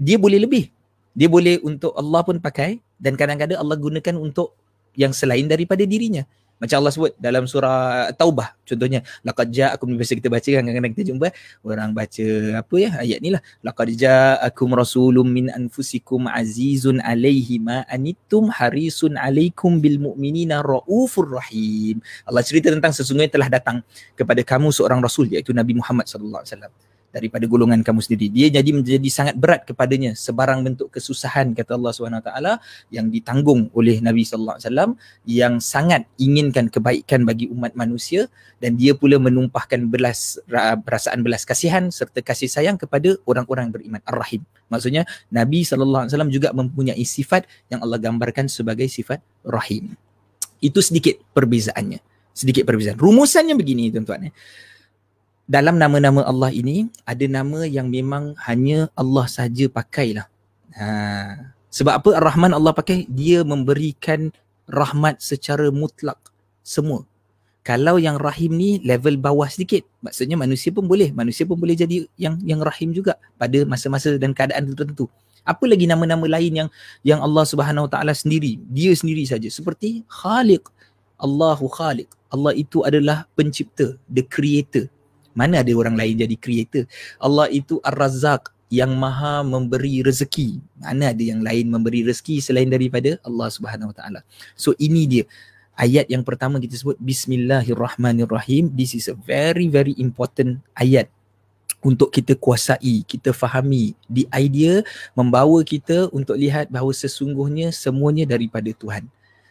dia boleh lebih dia boleh untuk Allah pun pakai dan kadang-kadang Allah gunakan untuk yang selain daripada dirinya. Macam Allah sebut dalam surah Taubah contohnya laqad ja'akum biasa kita baca kan kadang-kadang kita jumpa orang baca apa ya ayat ni lah laqad ja'akum rasulun min anfusikum azizun alaihi ma anittum harisun alaikum bil mu'minina raufur rahim. Allah cerita tentang sesungguhnya telah datang kepada kamu seorang rasul iaitu Nabi Muhammad sallallahu alaihi wasallam daripada golongan kamu sendiri. Dia jadi menjadi sangat berat kepadanya sebarang bentuk kesusahan kata Allah SWT yang ditanggung oleh Nabi wasallam yang sangat inginkan kebaikan bagi umat manusia dan dia pula menumpahkan belas perasaan belas kasihan serta kasih sayang kepada orang-orang beriman Ar-Rahim. Maksudnya Nabi wasallam juga mempunyai sifat yang Allah gambarkan sebagai sifat Rahim. Itu sedikit perbezaannya. Sedikit perbezaan. Rumusannya begini tuan-tuan ya dalam nama-nama Allah ini ada nama yang memang hanya Allah saja pakailah. Ha. Sebab apa Ar-Rahman Allah pakai? Dia memberikan rahmat secara mutlak semua. Kalau yang rahim ni level bawah sedikit, maksudnya manusia pun boleh. Manusia pun boleh jadi yang yang rahim juga pada masa-masa dan keadaan tertentu. Apa lagi nama-nama lain yang yang Allah Subhanahu Taala sendiri, dia sendiri saja seperti Khaliq. Allahu Khaliq. Allah itu adalah pencipta, the creator. Mana ada orang lain jadi creator? Allah itu Ar-Razzaq yang maha memberi rezeki. Mana ada yang lain memberi rezeki selain daripada Allah Subhanahu Wa Taala. So ini dia ayat yang pertama kita sebut Bismillahirrahmanirrahim. This is a very very important ayat untuk kita kuasai, kita fahami di idea membawa kita untuk lihat bahawa sesungguhnya semuanya daripada Tuhan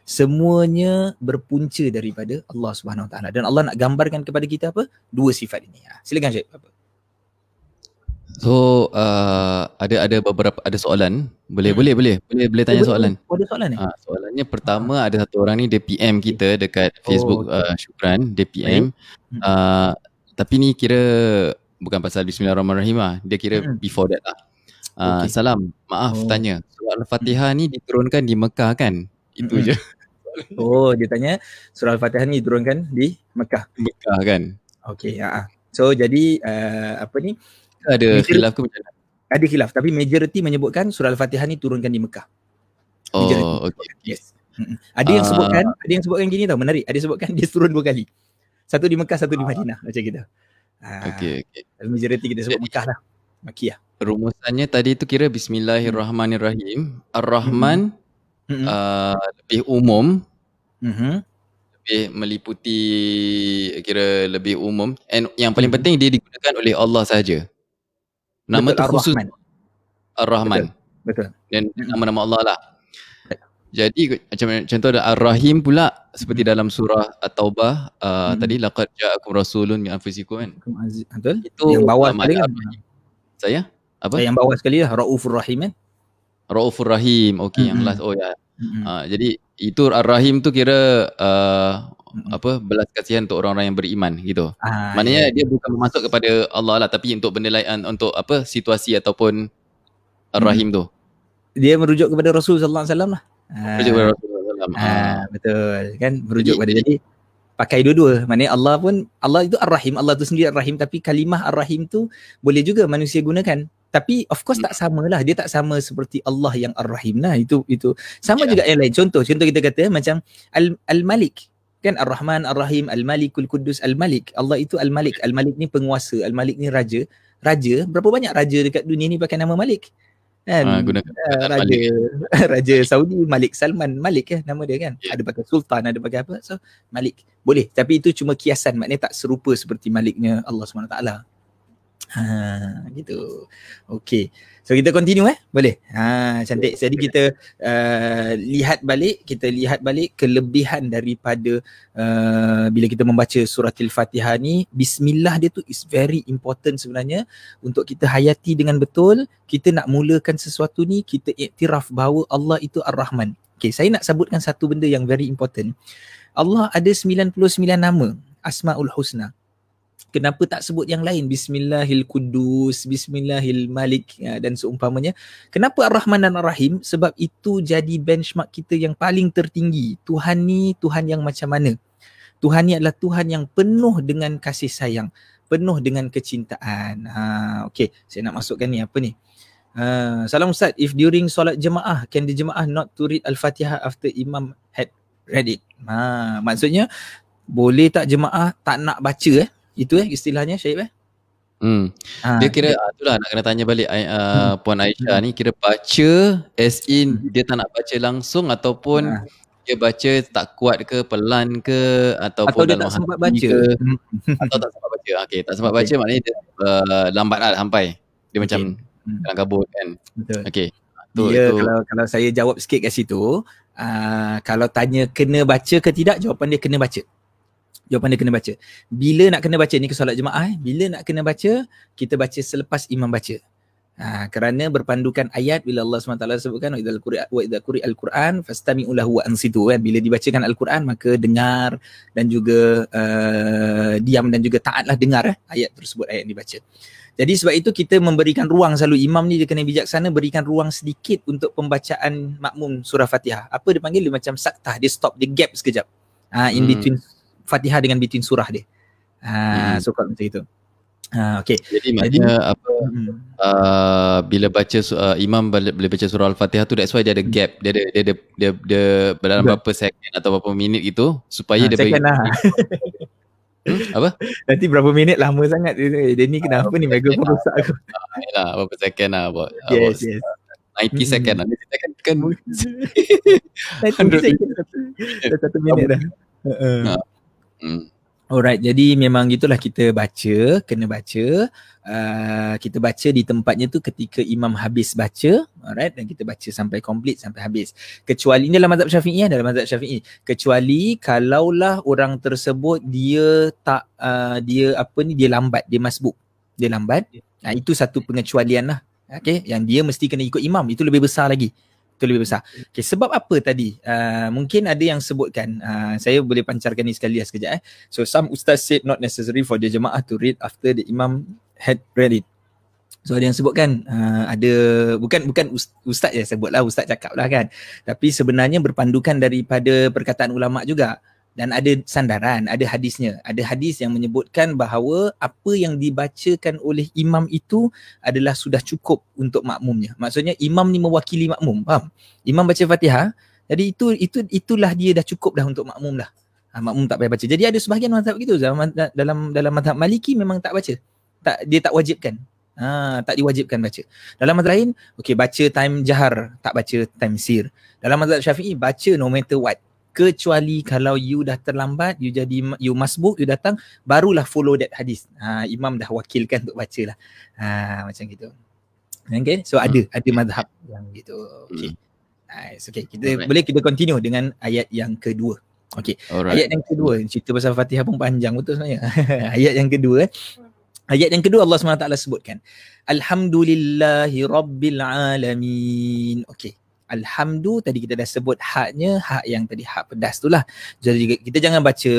semuanya berpunca daripada Allah Subhanahu taala. Dan Allah nak gambarkan kepada kita apa? Dua sifat ini. Ha, silakan Syed. Apa? So uh, ada ada beberapa ada soalan. Boleh hmm. boleh boleh. Boleh boleh tanya soalan? oh, ada soalan ni? Ha, soalannya pertama ha. ada satu orang ni dia PM kita dekat Facebook oh, okay. uh, Syukran. Dia PM hmm. uh, tapi ni kira bukan pasal bismillahirrahmanirrahim lah. Dia kira hmm. before that lah. Uh, okay. salam maaf oh. tanya. Surah al-fatihah ni diturunkan di Mekah kan itu hmm. je. Oh, dia tanya surah Al-Fatihah ni diturunkan di Mekah. Mekah kan. Okey, ya. So jadi uh, apa ni? Ada majority, khilaf ke macam mana? Ada khilaf tapi majority menyebutkan surah Al-Fatihah ni turunkan di Mekah. Oh, okey. Yes. Hmm. Ada yang uh, sebutkan, ada yang sebutkan gini tau, menarik. Ada yang sebutkan dia turun dua kali. Satu di Mekah, satu di Madinah macam gitu. Okey, okey. Majority kita sebut Mekah lah. Makiyah. Rumusannya tadi tu kira bismillahirrahmanirrahim. Ar-Rahman hmm mm-hmm. uh, lebih umum mm-hmm. lebih meliputi kira lebih umum and yang paling mm-hmm. penting dia digunakan oleh Allah saja nama betul, tu khusus Ar-Rahman betul, betul. dan mm-hmm. nama-nama Allah lah jadi macam contoh ada Ar-Rahim pula seperti mm-hmm. dalam surah At-Taubah uh, mm-hmm. tadi laqad ja'akum rasulun min anfusikum kan betul itu yang bawah sekali kan saya apa yang bawah sekali lah Raufur Rahim kan Raufur Rahim. Okey, mm-hmm. yang last. Oh ya. Mm-hmm. Uh, jadi itu Ar-Rahim tu kira uh, mm-hmm. apa belas kasihan untuk orang-orang yang beriman gitu. Ah, Maknanya yeah. dia bukan masuk kepada Allah lah tapi untuk benda lain untuk apa situasi ataupun Ar-Rahim mm-hmm. tu. dia merujuk kepada Rasul sallallahu alaihi wasallam lah. Merujuk kepada Rasul sallallahu alaihi wasallam. Ah, betul kan merujuk kepada jadi pakai dua-dua. Maknanya Allah pun Allah itu Ar-Rahim, Allah tu sendiri Ar-Rahim tapi kalimah Ar-Rahim tu boleh juga manusia gunakan. Tapi of course tak sama lah. Dia tak sama seperti Allah yang Ar-Rahim lah. Itu itu sama yeah. juga yang lain. Contoh, contoh kita kata macam Al- Al-Malik. Kan Ar-Rahman, Ar-Rahim, Al-Malikul Kudus, Al-Malik. Allah itu Al-Malik. Al-Malik ni penguasa. Al-Malik ni raja. Raja, berapa banyak raja dekat dunia ni pakai nama Malik? Kan? Ha, gunakan uh, raja, Malik. raja Saudi, Malik Salman. Malik ya nama dia kan? Yeah. Ada pakai Sultan, ada pakai apa. So, Malik. Boleh. Tapi itu cuma kiasan. Maknanya tak serupa seperti Maliknya Allah SWT. Ha, gitu. Okay. So kita continue eh? Boleh? Ha, cantik. Jadi kita uh, lihat balik, kita lihat balik kelebihan daripada uh, bila kita membaca surah Al-Fatihah ni, bismillah dia tu is very important sebenarnya untuk kita hayati dengan betul. Kita nak mulakan sesuatu ni, kita iktiraf bahawa Allah itu Ar-Rahman. Okay, saya nak sebutkan satu benda yang very important. Allah ada 99 nama, Asmaul Husna kenapa tak sebut yang lain? Bismillahil kudus bismillahil malik ya, dan seumpamanya. Kenapa ar-rahman dan ar-rahim? Sebab itu jadi benchmark kita yang paling tertinggi. Tuhan ni Tuhan yang macam mana? Tuhan ni adalah Tuhan yang penuh dengan kasih sayang penuh dengan kecintaan. Ha okey saya nak masukkan ni apa ni? Uh, salam Ustaz, if during solat jemaah, can the jemaah not to read Al-Fatihah after Imam had read it? Ha, maksudnya, boleh tak jemaah tak nak baca eh? Itu eh istilahnya Syahib eh. Hmm. Ha, dia kira dia, itulah nak kena tanya balik uh, hmm. Puan Aisyah hmm. ni kira baca as in hmm. dia tak nak baca langsung ataupun ha. dia baca tak kuat ke pelan ke ataupun atau dia tak sempat baca ke, hmm. atau tak sempat baca. Okey, tak sempat okay. baca maknanya dia uh, lambat lah sampai. Dia okay. macam hmm. dalam kabut kan. Betul. Okey. Dia itu. kalau kalau saya jawab sikit kat situ, uh, kalau tanya kena baca ke tidak, jawapan dia kena baca jawapan dia kena baca. Bila nak kena baca ni ke solat jemaah eh? Bila nak kena baca, kita baca selepas imam baca. Ha, kerana berpandukan ayat bila Allah SWT sebutkan wa idza quri al-Quran fastami'u lahu wa ansitu kan bila dibacakan al-Quran maka dengar dan juga uh, diam dan juga taatlah dengar eh, ayat tersebut ayat yang dibaca. Jadi sebab itu kita memberikan ruang selalu imam ni dia kena bijaksana berikan ruang sedikit untuk pembacaan makmum surah Fatihah. Apa dia panggil dia macam saktah dia stop dia gap sekejap. Ha, in hmm. Fatihah dengan between surah dia. Ha, hmm. so kalau macam itu. Ha, okay. Jadi maknanya Jadi, apa hmm. uh, bila baca uh, imam boleh baca surah al-Fatihah tu that's why dia ada gap. Dia ada dia ada dia, dia, dia dalam berapa second atau berapa minit itu supaya ha, dia bagi lah. Hmm? Apa? Nanti berapa minit lama sangat dia, dia ni kenapa uh, ni mega pun rosak aku. Ah, yalah, berapa second lah buat. Yes, yes. 90 second lah. 90 second kan. 90 second. Satu minit dah. Uh-uh. Hmm. Alright, jadi memang gitulah kita baca, kena baca. Uh, kita baca di tempatnya tu ketika imam habis baca, alright, dan kita baca sampai komplit, sampai habis. Kecuali ini dalam mazhab syafi'i, ya, dalam mazhab syafi'i. Kecuali kalaulah orang tersebut dia tak, uh, dia apa ni, dia lambat, dia masbuk. Dia lambat, nah, itu satu pengecualian lah. Okay, yang dia mesti kena ikut imam, itu lebih besar lagi itu lebih besar. Okay, sebab apa tadi? Uh, mungkin ada yang sebutkan, uh, saya boleh pancarkan ni sekali lah sekejap eh. So some ustaz said not necessary for the jemaah to read after the imam had read it. So ada yang sebutkan uh, ada bukan bukan ustaz je sebut lah ustaz cakap lah kan. Tapi sebenarnya berpandukan daripada perkataan ulama juga dan ada sandaran, ada hadisnya. Ada hadis yang menyebutkan bahawa apa yang dibacakan oleh imam itu adalah sudah cukup untuk makmumnya. Maksudnya imam ni mewakili makmum, faham? Imam baca Fatihah, jadi itu itu itulah dia dah cukup dah untuk makmum dah. Ha, makmum tak payah baca. Jadi ada sebahagian mazhab begitu dalam dalam dalam mazhab Maliki memang tak baca. Tak dia tak wajibkan. Ha, tak diwajibkan baca. Dalam mazhab lain, okey baca time jahar, tak baca time sir. Dalam mazhab Syafi'i baca no matter what kecuali kalau you dah terlambat you jadi you masbuk you datang barulah follow that hadis. Ha, imam dah wakilkan untuk baca lah ha, macam gitu. Okay so hmm. ada ada mazhab yang gitu. Okay. Hmm. nice okay. Kita Alright. boleh kita continue dengan ayat yang kedua. Okay. Alright. ayat yang kedua cerita pasal fatihah pun panjang betul sebenarnya. Ayat yang kedua ayat yang kedua Allah SWT sebutkan. Alhamdulillahi Rabbil Alamin. Okay alhamdu tadi kita dah sebut haknya hak yang tadi hak pedas tu lah. Jadi kita jangan baca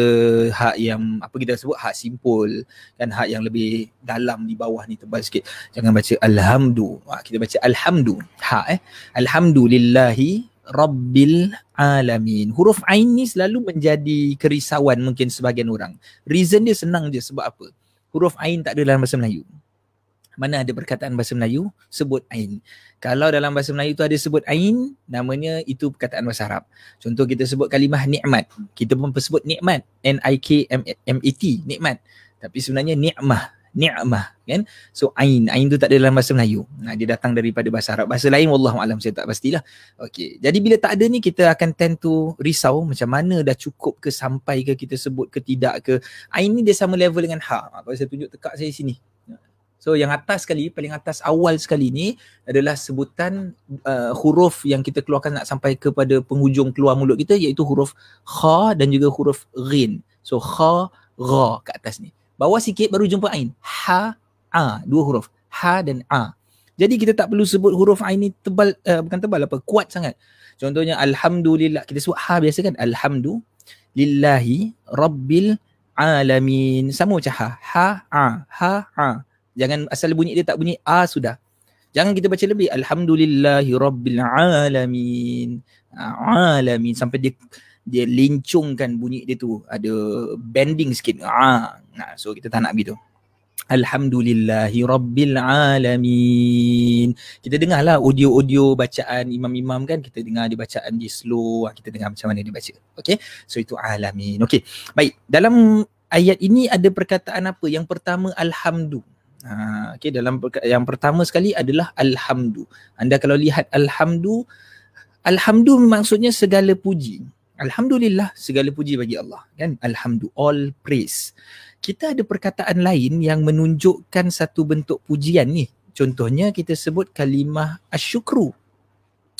hak yang apa kita sebut hak simpul kan? Hak yang lebih dalam di bawah ni tebal sikit. Jangan baca alhamdu. Ha, kita baca alhamdu. Hak eh? Alhamdulillahi rabbil alamin. Huruf ain ni selalu menjadi kerisauan mungkin sebagian orang. Reason dia senang je sebab apa? Huruf ain tak ada dalam bahasa Melayu mana ada perkataan bahasa Melayu sebut ain. Kalau dalam bahasa Melayu tu ada sebut ain, namanya itu perkataan bahasa Arab. Contoh kita sebut kalimah nikmat. Kita pun sebut nikmat, N I K M A T, nikmat. Tapi sebenarnya nikmah, nikmah kan. So ain, ain tu tak ada dalam bahasa Melayu. Nah, dia datang daripada bahasa Arab. Bahasa lain wallahu alam saya tak pastilah. Okey. Jadi bila tak ada ni kita akan tend to risau macam mana dah cukup ke sampai ke kita sebut ke tidak ke. Ain ni dia sama level dengan ha. Kalau saya tunjuk tekak saya sini. So yang atas sekali, paling atas awal sekali ni adalah sebutan uh, huruf yang kita keluarkan nak sampai kepada penghujung keluar mulut kita iaitu huruf kha dan juga huruf ghin. So kha, ra kat atas ni. Bawah sikit baru jumpa ain. Ha, a. Dua huruf. Ha dan a. Jadi kita tak perlu sebut huruf ain ni tebal, uh, bukan tebal apa, kuat sangat. Contohnya Alhamdulillah. Kita sebut ha biasa kan? Alhamdulillahi Rabbil Alamin. Sama macam ha. Ha, a. Ha, a. Jangan asal bunyi dia tak bunyi A sudah. Jangan kita baca lebih. Alhamdulillahi Rabbil Alamin. Alamin. Sampai dia dia lincungkan bunyi dia tu. Ada bending sikit. Ah, so kita tak nak begitu. Alhamdulillahi Rabbil Alamin. Kita dengar lah audio-audio bacaan imam-imam kan. Kita dengar dia bacaan dia slow. Kita dengar macam mana dia baca. Okay. So itu Alamin. Okay. Baik. Dalam ayat ini ada perkataan apa? Yang pertama Alhamdulillah. Ha, okay, dalam yang pertama sekali adalah alhamdu. Anda kalau lihat alhamdu, alhamdu maksudnya segala puji. Alhamdulillah segala puji bagi Allah kan. Alhamdu all praise. Kita ada perkataan lain yang menunjukkan satu bentuk pujian ni. Contohnya kita sebut kalimah asyukru.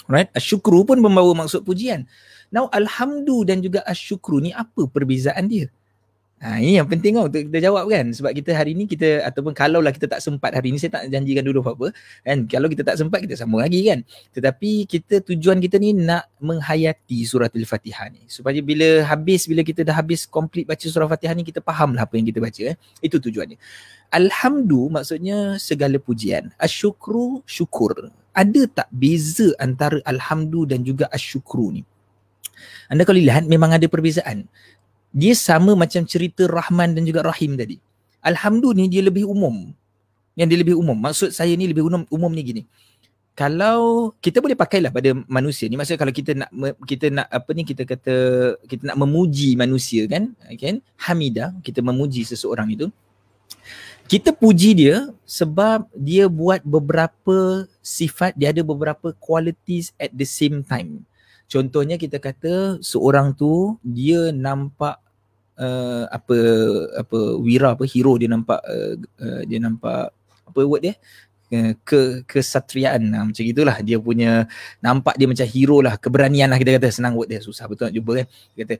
Right? Asyukru pun membawa maksud pujian. Now alhamdu dan juga asyukru ni apa perbezaan dia? Ha, ini yang penting untuk kita jawab kan. Sebab kita hari ni kita ataupun kalau lah kita tak sempat hari ni saya tak janjikan dulu apa-apa kan. Kalau kita tak sempat kita sambung lagi kan. Tetapi kita tujuan kita ni nak menghayati surah al-fatihah ni. Supaya bila habis bila kita dah habis complete baca surah fatihah ni kita faham lah apa yang kita baca eh. itu tujuannya. Alhamdu maksudnya segala pujian. Asyukru syukur. Ada tak beza antara alhamdu dan juga asyukru ni? Anda kalau lihat memang ada perbezaan dia sama macam cerita Rahman dan juga Rahim tadi. Alhamdulillah ni dia lebih umum. Yang dia lebih umum. Maksud saya ni lebih umum, umum ni gini. Kalau kita boleh pakailah pada manusia ni maksudnya kalau kita nak kita nak apa ni kita kata kita nak memuji manusia kan kan hamidah kita memuji seseorang itu kita puji dia sebab dia buat beberapa sifat dia ada beberapa qualities at the same time contohnya kita kata seorang tu dia nampak uh, apa apa wira apa hero dia nampak uh, uh, dia nampak apa word dia? Uh, ke kesatriaan. Nah, macam gitulah. Dia punya nampak dia macam hero lah. Keberanian lah kita kata. Senang word dia. Susah. Betul nak jumpa kan kita kata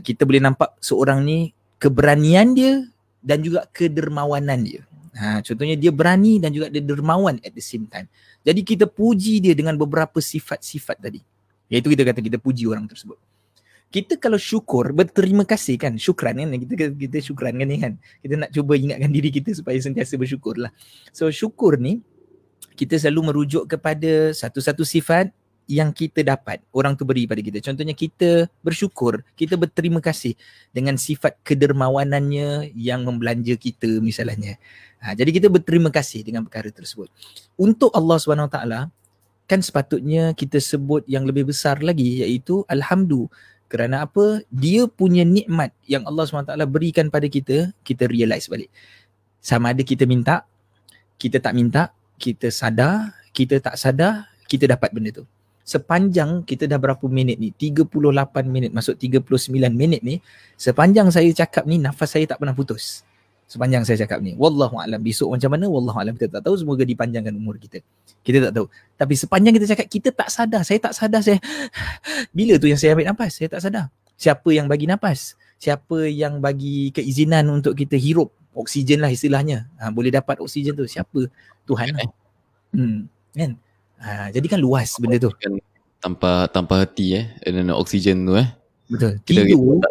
kita boleh nampak seorang ni keberanian dia dan juga kedermawanan dia. Ha contohnya dia berani dan juga dia dermawan at the same time. Jadi kita puji dia dengan beberapa sifat-sifat tadi. Iaitu kita kata kita puji orang tersebut kita kalau syukur berterima kasih kan syukran kan kita kita syukran kan ni kan. Kita nak cuba ingatkan diri kita supaya sentiasa bersyukur lah. So syukur ni kita selalu merujuk kepada satu-satu sifat yang kita dapat orang tu beri pada kita. Contohnya kita bersyukur kita berterima kasih dengan sifat kedermawanannya yang membelanja kita misalnya. Ha, jadi kita berterima kasih dengan perkara tersebut. Untuk Allah SWT kan sepatutnya kita sebut yang lebih besar lagi iaitu alhamdulillah kerana apa? Dia punya nikmat yang Allah SWT berikan pada kita, kita realize balik. Sama ada kita minta, kita tak minta, kita sadar, kita tak sadar, kita dapat benda tu. Sepanjang kita dah berapa minit ni? 38 minit, masuk 39 minit ni. Sepanjang saya cakap ni, nafas saya tak pernah putus sepanjang saya cakap ni. Wallahu alam besok macam mana wallahu alam kita tak tahu semoga dipanjangkan umur kita. Kita tak tahu. Tapi sepanjang kita cakap kita tak sadar, saya tak sadar saya bila tu yang saya ambil nafas, saya tak sadar. Siapa yang bagi nafas? Siapa yang bagi keizinan untuk kita hirup oksigen lah istilahnya. Ha, boleh dapat oksigen tu siapa? Tuhan. Lah. Hmm, kan? Ha, jadi kan luas benda tu. tanpa tanpa hati eh dan oksigen tu eh. Betul. Kita tidur.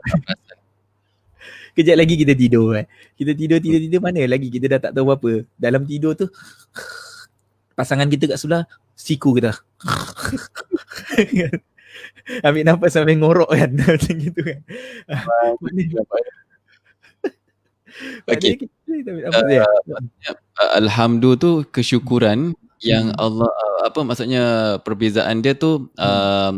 Kejap lagi kita tidur eh. Kita tidur tidur tidur mana lagi kita dah tak tahu apa. Dalam tidur tu pasangan kita kat sebelah siku kita. Ambil nafas sampai ngorok kan macam gitu kan. Okay. Uh, Alhamdulillah tu kesyukuran yang hmm. Allah apa maksudnya perbezaan dia tu uh,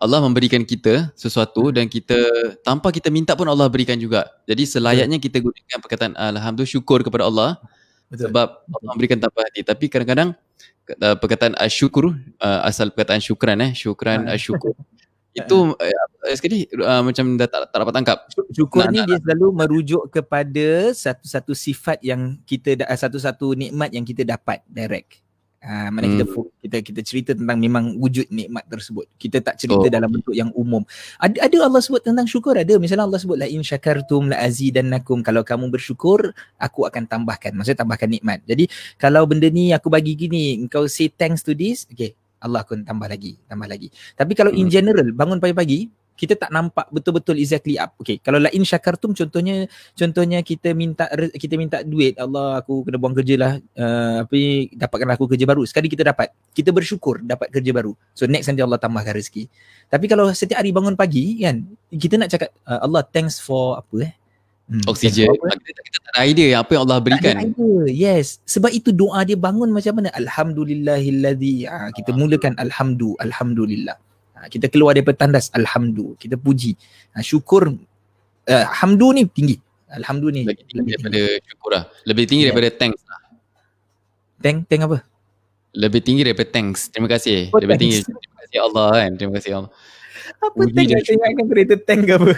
Allah memberikan kita sesuatu dan kita tanpa kita minta pun Allah berikan juga. Jadi selayaknya kita gunakan perkataan alhamdulillah syukur kepada Allah Betul. sebab Allah memberikan tanpa hati. Tapi kadang-kadang uh, perkataan asyukur uh, asal perkataan syukran eh syukran ha. asyukur itu uh, sekali uh, macam dah tak, tak dapat tangkap. Syukur nah, ni nah, dia nah. selalu merujuk kepada satu-satu sifat yang kita satu-satu nikmat yang kita dapat direct. Uh, mana hmm. kita kita kita cerita tentang memang wujud nikmat tersebut. Kita tak cerita oh. dalam bentuk yang umum. Ada ada Allah sebut tentang syukur ada. Misalnya Allah sebut la in syakartum la azidannakum. Kalau kamu bersyukur, aku akan tambahkan. Maksudnya tambahkan nikmat. Jadi kalau benda ni aku bagi gini, engkau say thanks to this, okay, Allah akan tambah lagi, tambah lagi. Tapi kalau hmm. in general bangun pagi-pagi, kita tak nampak betul-betul exactly up. Okay, kalau lain syakartum contohnya contohnya kita minta kita minta duit, Allah aku kena buang kerja lah uh, apa ni dapatkan aku kerja baru. Sekali kita dapat, kita bersyukur dapat kerja baru. So next nanti Allah tambahkan rezeki. Tapi kalau setiap hari bangun pagi kan, kita nak cakap uh, Allah thanks for apa eh? Hmm. Oksigen. Kita, kita tak ada idea apa yang Allah berikan. Tak ada idea. Yes. Sebab itu doa dia bangun macam mana? Alhamdulillahilladzi. Ha, kita mulakan alhamdu. Alhamdulillah. Ha, kita keluar daripada tandas alhamdu kita puji. Ha, syukur uh, hamdu ni tinggi. Alhamdu ni lebih tinggi daripada tinggi. syukur lah. Lebih tinggi yeah. daripada thanks lah. Thank thank apa? Lebih tinggi daripada thanks. Terima kasih. Oh, lebih thanks. tinggi terima kasih Allah kan terima kasih Allah. Apa Uji thank saya ingatkan kereta thank apa?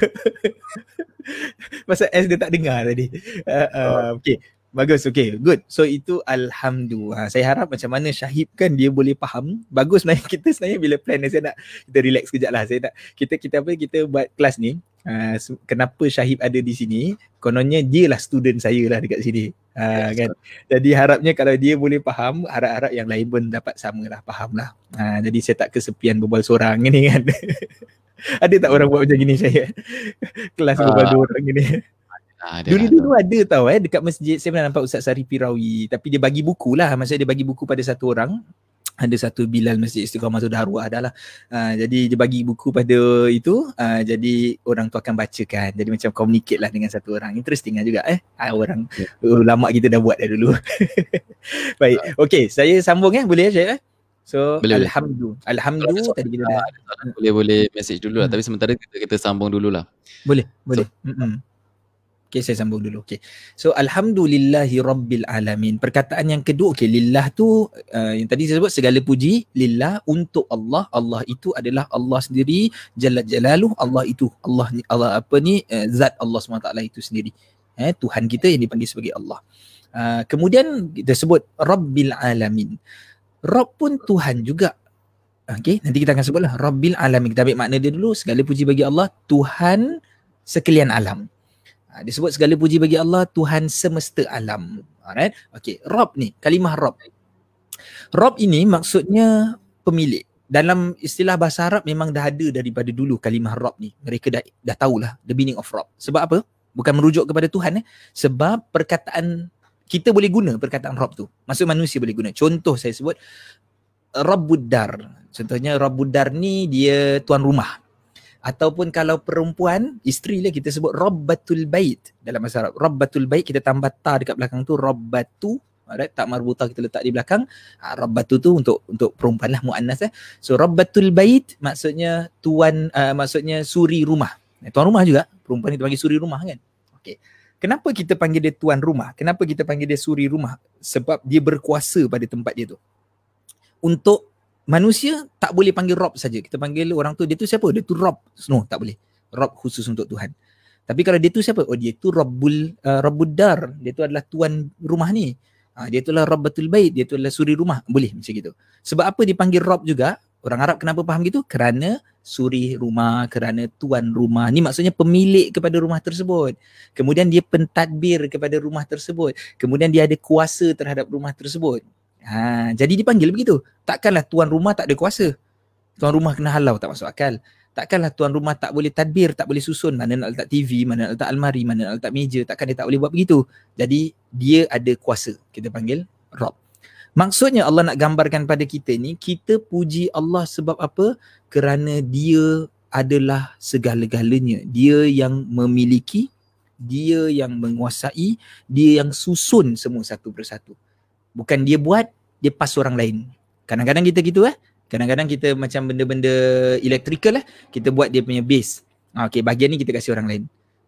Masa S dia tak dengar tadi. Uh, uh, Okay Bagus, okay, good. So itu Alhamdulillah. Saya harap macam mana Syahib kan dia boleh faham. Bagus sebenarnya kita sebenarnya bila plan ni saya nak kita relax kejap lah. Saya nak, kita, kita apa, kita buat kelas ni. Uh, kenapa Syahib ada di sini? Kononnya dia lah student saya lah dekat sini. Uh, kan? Jadi harapnya kalau dia boleh faham, harap-harap yang lain pun dapat sama lah, faham lah. Uh, jadi saya tak kesepian berbual seorang ni kan. ada tak orang buat macam gini saya? Kelas uh, berbual dua orang gini. Ah, Dulu-dulu ada tau eh. Dekat masjid saya pernah nampak Ustaz Sari Pirawi. Tapi dia bagi buku lah. Maksudnya dia bagi buku pada satu orang. Ada satu Bilal Masjid Istiqamah tu dah arwah dah lah. Uh, jadi dia bagi buku pada itu. Uh, jadi orang tu akan bacakan. Jadi macam communicate lah dengan satu orang. Interesting lah juga eh. Uh, orang yeah. ulama kita dah buat dah dulu. Baik. Okay saya sambung eh. Boleh ya eh? So boleh, alhamdulillah. Alhamdulillah tadi kita dah boleh boleh message dulu lah. Hmm. tapi sementara kita, kita sambung dulu lah. Boleh, boleh. So, mm-hmm. Okay, saya sambung dulu. Okay. So, Alhamdulillahi Rabbil Alamin. Perkataan yang kedua, okay, lillah tu, uh, yang tadi saya sebut, segala puji, lillah untuk Allah. Allah itu adalah Allah sendiri, Jalla Jalaluh, Allah itu. Allah Allah apa ni, uh, zat Allah SWT itu sendiri. Eh, Tuhan kita yang dipanggil sebagai Allah. Uh, kemudian, kita sebut Rabbil Alamin. Rabb pun Tuhan juga. Okay, nanti kita akan sebutlah Rabbil Alamin. Kita ambil makna dia dulu. Segala puji bagi Allah, Tuhan sekalian alam. Ha, disebut segala puji bagi Allah Tuhan semesta alam. Alright. Okey, Rob ni, kalimah Rob. Rob ini maksudnya pemilik. Dalam istilah bahasa Arab memang dah ada daripada dulu kalimah Rob ni. Mereka dah dah tahulah the meaning of Rob. Sebab apa? Bukan merujuk kepada Tuhan eh. Sebab perkataan kita boleh guna perkataan Rob tu. Maksud manusia boleh guna. Contoh saya sebut Rabbudar. Contohnya Rabbudar ni dia tuan rumah ataupun kalau perempuan isteri lah kita sebut rabbatul bait. Dalam bahasa Arab rabbatul bait kita tambah ta dekat belakang tu rabbatu. Alright tak marbuta kita letak di belakang. Ha, rabbatu tu untuk untuk perempuan lah muannas eh. So rabbatul bait maksudnya tuan uh, maksudnya suri rumah. Eh, tuan rumah juga. Perempuan itu panggil suri rumah kan? Okey. Kenapa kita panggil dia tuan rumah? Kenapa kita panggil dia suri rumah? Sebab dia berkuasa pada tempat dia tu. Untuk manusia tak boleh panggil Rob saja. Kita panggil orang tu dia tu siapa? Dia tu Rob. No, tak boleh. Rob khusus untuk Tuhan. Tapi kalau dia tu siapa? Oh dia tu Rabbul uh, Rabbudar. Dia tu adalah tuan rumah ni. Ha, dia tu adalah Rabbatul Bait, dia tu adalah suri rumah. Boleh macam gitu. Sebab apa dipanggil Rob juga? Orang Arab kenapa faham gitu? Kerana suri rumah, kerana tuan rumah. Ni maksudnya pemilik kepada rumah tersebut. Kemudian dia pentadbir kepada rumah tersebut. Kemudian dia ada kuasa terhadap rumah tersebut. Ha, jadi dipanggil begitu. Takkanlah tuan rumah tak ada kuasa. Tuan rumah kena halau tak masuk akal. Takkanlah tuan rumah tak boleh tadbir, tak boleh susun mana nak letak TV, mana nak letak almari, mana nak letak meja. Takkan dia tak boleh buat begitu. Jadi dia ada kuasa. Kita panggil Rob. Maksudnya Allah nak gambarkan pada kita ni, kita puji Allah sebab apa? Kerana dia adalah segala-galanya. Dia yang memiliki, dia yang menguasai, dia yang susun semua satu persatu. Bukan dia buat, dia pas orang lain. Kadang-kadang kita gitu eh. Kadang-kadang kita macam benda-benda electrical lah, kita buat dia punya base. Ha, okay, bahagian ni kita kasih orang lain.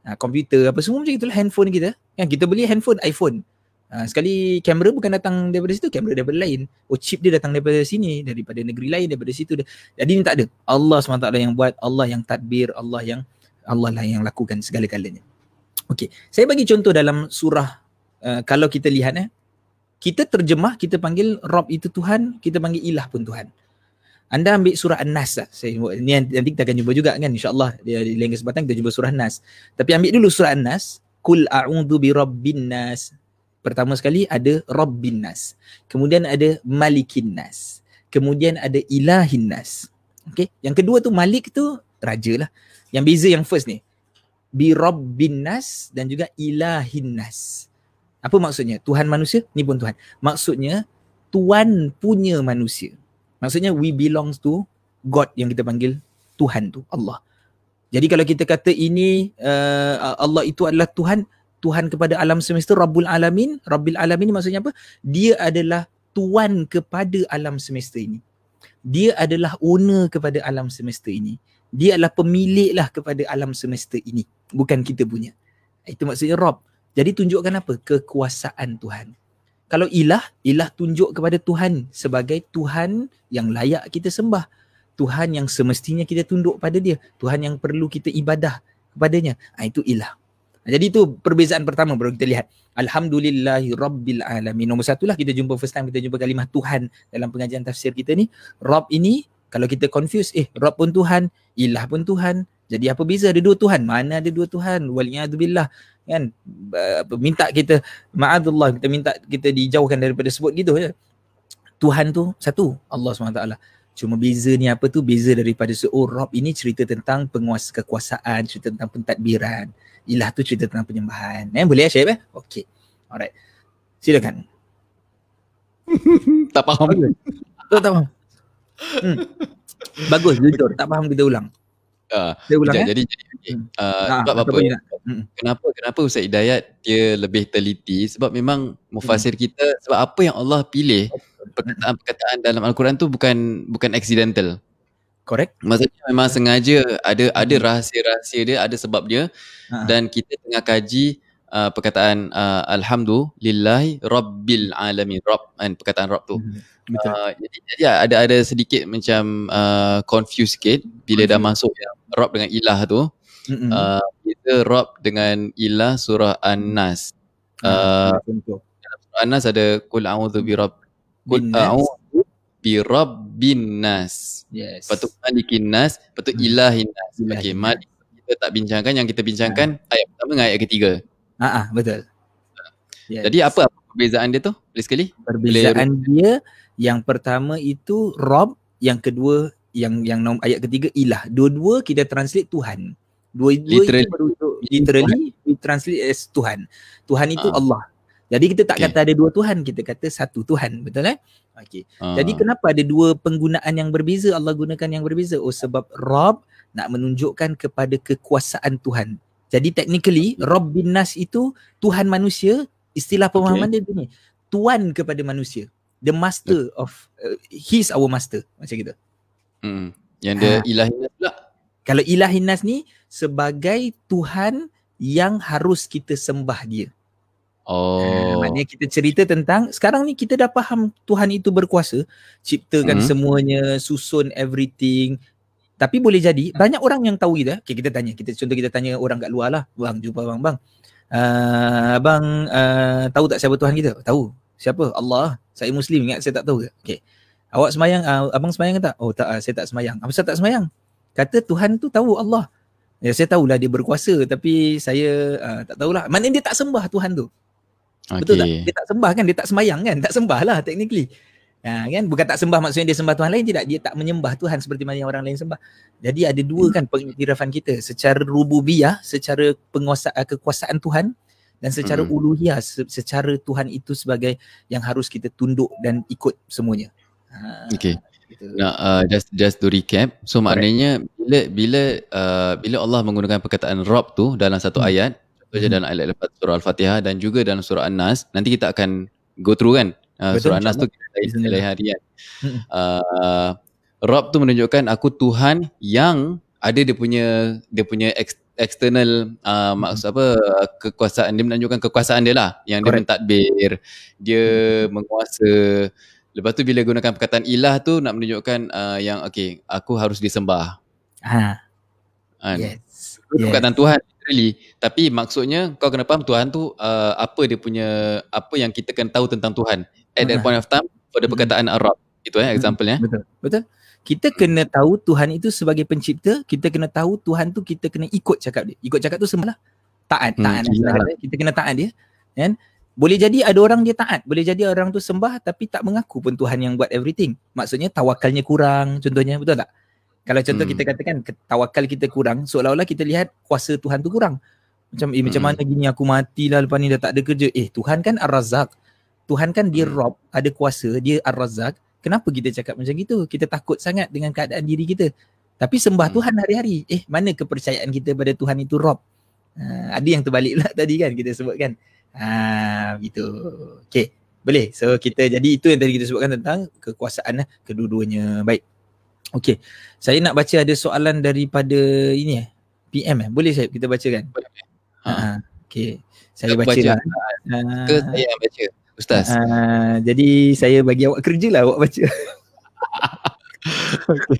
Ha, komputer apa semua macam itulah handphone kita. Kan kita beli handphone iPhone. Ha, sekali kamera bukan datang daripada situ, kamera daripada lain. Oh chip dia datang daripada sini, daripada negeri lain, daripada situ. Jadi ni tak ada. Allah SWT yang buat, Allah yang tadbir, Allah yang Allah lah yang lakukan segala-galanya. Okay, saya bagi contoh dalam surah uh, kalau kita lihat eh, kita terjemah, kita panggil Rob itu Tuhan, kita panggil ilah pun Tuhan. Anda ambil surah An-Nas lah. Saya, ni nanti kita akan jumpa juga kan insyaAllah di lain kesempatan kita jumpa surah An-Nas. Tapi ambil dulu surah An-Nas. Kul a'udhu bi rabbin nas. Pertama sekali ada rabbin nas. Kemudian ada malikin nas. Kemudian ada ilahin nas. Okay. Yang kedua tu malik tu raja lah. Yang beza yang first ni. Bi rabbin nas dan juga ilahin nas. Apa maksudnya? Tuhan manusia? Ni pun Tuhan. Maksudnya Tuhan punya manusia. Maksudnya we belongs to God yang kita panggil Tuhan tu Allah. Jadi kalau kita kata ini uh, Allah itu adalah Tuhan, Tuhan kepada alam semesta Rabbul Alamin, Rabbil Alamin maksudnya apa? Dia adalah tuan kepada alam semesta ini. Dia adalah owner kepada alam semesta ini. Dia adalah pemilik lah kepada alam semesta ini. Bukan kita punya. Itu maksudnya Rabb. Jadi tunjukkan apa? Kekuasaan Tuhan kalau ilah, ilah tunjuk kepada Tuhan sebagai Tuhan yang layak kita sembah. Tuhan yang semestinya kita tunduk pada dia. Tuhan yang perlu kita ibadah kepadanya. Ha, itu ilah. Ha, jadi itu perbezaan pertama baru kita lihat. Alhamdulillahi Rabbil Alamin. Nombor satu lah kita jumpa first time kita jumpa kalimah Tuhan dalam pengajian tafsir kita ni. Rabb ini kalau kita confuse, eh Rabb pun Tuhan, ilah pun Tuhan. Jadi apa beza ada dua Tuhan? Mana ada dua Tuhan? Waliyahdubillah kan? Minta kita ma'adullah kita minta kita dijauhkan daripada sebut gitu je. Tuhan tu satu Allah SWT. Cuma beza ni apa tu? Beza daripada seorang Rob ini cerita tentang penguasa kekuasaan cerita tentang pentadbiran. Ilah tu cerita tentang penyembahan. Eh boleh ya Syed eh? Okey. Alright. Silakan. Tak faham. Tak faham? Hmm. bagus jujur. Tak faham kita ulang Uh, Saya ulang ya. Jadi, jadi uh, nah, sebab apa? Hmm. Kenapa kenapa Ustaz Hidayat dia lebih teliti? Sebab memang mufasir hmm. kita sebab apa yang Allah pilih perkataan-perkataan dalam al-Quran tu bukan bukan accidental. Correct. Maksudnya memang sengaja ada ada rahsia-rahsia dia, ada sebab dia ha. dan kita tengah kaji uh, perkataan uh, alhamdulillahi rabbil alamin. Rabb kan perkataan Rabb tu. Hmm. Uh, jadi, jadi ada ada sedikit macam uh, confuse sikit bila dah masuk yang Rob dengan ilah tu. Mm-hmm. Uh, kita Rob dengan ilah surah An-Nas. Uh, surah An-Nas ada kul a'udzu bi rabb kul a'udzu bi rabbin nas. Yes. Patut malikin nas, patut mm. ilahin nas. Okey, mari kita tak bincangkan yang kita bincangkan uh. ayat pertama dengan ayat ketiga. Ha ah, betul. Yes. Jadi apa, apa perbezaan dia tu? Boleh sekali? Perbezaan Boleh... dia yang pertama itu Rob, yang kedua yang yang nom, ayat ketiga ilah. Dua-dua kita translate Tuhan. Dua-dua literally. itu beruntuk literally we translate as Tuhan. Tuhan itu uh. Allah. Jadi kita tak okay. kata ada dua Tuhan, kita kata satu Tuhan, betul eh? Okey. Uh. Jadi kenapa ada dua penggunaan yang berbeza Allah gunakan yang berbeza? Oh sebab Rob nak menunjukkan kepada kekuasaan Tuhan. Jadi technically Rob bin Nas itu Tuhan manusia, istilah pemahaman okay. dia ni. Tuan kepada manusia the master of uh, he's our master macam gitu. Hmm. Yang dia ha. ilahinas pula. Kalau ilahinas ni sebagai Tuhan yang harus kita sembah dia. Oh. Ha, maknanya kita cerita tentang sekarang ni kita dah faham Tuhan itu berkuasa ciptakan hmm. semuanya, susun everything. Tapi boleh jadi banyak orang yang tahu kita. Okay, kita tanya. Kita contoh kita tanya orang kat luar lah. Bang, jumpa bang, bang. Uh, abang uh, tahu tak siapa Tuhan kita? Tahu. Siapa? Allah. Saya Muslim ingat saya tak tahu ke? Okay. Awak semayang, uh, abang semayang tak? Oh tak, uh, saya tak semayang. Apa saya tak semayang? Kata Tuhan tu tahu Allah. Ya saya tahulah dia berkuasa tapi saya uh, tak tahulah. Maknanya dia tak sembah Tuhan tu. Okay. Betul tak? Dia tak sembah kan? Dia tak semayang kan? Tak sembah lah technically. Ha, kan bukan tak sembah maksudnya dia sembah Tuhan lain tidak dia tak menyembah Tuhan seperti mana yang orang lain sembah. Jadi ada dua kan pengiktirafan kita secara rububiyah, secara penguasa kekuasaan Tuhan dan secara hmm. uluhiyah secara Tuhan itu sebagai yang harus kita tunduk dan ikut semuanya. Ha, okay. Gitu. Nah, uh, just just to recap. So Correct. maknanya bila bila uh, bila Allah menggunakan perkataan Rob tu dalam satu hmm. ayat, contohnya hmm. dalam ayat lepas surah Al-Fatihah dan juga dalam surah An-Nas, nanti kita akan go through kan. Uh, surah An-Nas tu kita lain harian. Hmm. Uh, Rob tu menunjukkan aku Tuhan yang ada dia punya dia punya ex, external uh, hmm. maksud apa kekuasaan dia menunjukkan kekuasaan dia lah yang Correct. dia mentadbir dia hmm. menguasa lepas tu bila gunakan perkataan ilah tu nak menunjukkan uh, yang okey aku harus disembah ha kan? yes itu perkataan. Tuhan really tapi maksudnya kau kena faham Tuhan tu uh, apa dia punya apa yang kita kena tahu tentang Tuhan at that point of time pada perkataan Arab itu eh example ya betul. Betul. Kita kena tahu Tuhan itu sebagai pencipta kita kena tahu Tuhan tu kita kena ikut cakap dia. Ikut cakap tu sembahlah. Taat taat hmm, kita kena taat dia kan? Boleh jadi ada orang dia taat boleh jadi orang tu sembah tapi tak mengaku pun Tuhan yang buat everything. Maksudnya tawakalnya kurang contohnya betul tak? Kalau contoh hmm. kita katakan tawakal kita kurang seolah-olah kita lihat kuasa Tuhan tu kurang. Macam eh, hmm. macam mana gini aku matilah lepas ni dah tak ada kerja. Eh Tuhan kan Ar-Razzaq Tuhan kan dia hmm. Rob ada kuasa dia Ar-Razzaq kenapa kita cakap macam gitu? Kita takut sangat dengan keadaan diri kita. Tapi sembah hmm. Tuhan hari-hari. Eh, mana kepercayaan kita pada Tuhan itu Rob? Ha, ada yang terbalik lah tadi kan kita sebutkan. Ha, gitu. Okay, boleh. So, kita jadi itu yang tadi kita sebutkan tentang kekuasaan lah, kedua-duanya. Baik. Okay, saya nak baca ada soalan daripada ini eh. PM eh. Boleh saya kita bacakan? Boleh. Ha. ha. Okay, saya baca, baca lah. Ke saya yang baca? Ustaz. Uh, jadi saya bagi awak kerja lah awak baca. okay.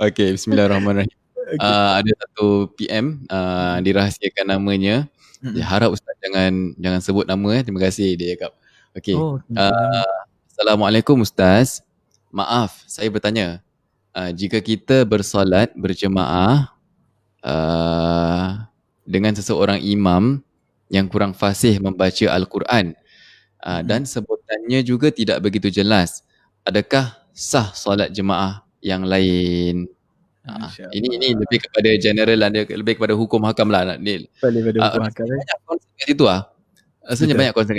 okay, bismillahirrahmanirrahim. Okay. Uh, ada satu PM uh, dirahsiakan namanya. Hmm. Dia harap Ustaz jangan jangan sebut nama eh. Terima kasih dia cakap. Okay. Oh, uh, Assalamualaikum Ustaz. Maaf, saya bertanya. Uh, jika kita bersolat berjemaah uh, dengan seseorang imam yang kurang fasih membaca Al-Quran uh, dan sebutannya juga tidak begitu jelas. Adakah sah solat jemaah yang lain? Uh, ini ini lebih kepada general lah, lebih kepada hukum hakam lah. Lebih kepada uh, hukum hakam. Banyak konsep itu ah. Rasanya banyak konsep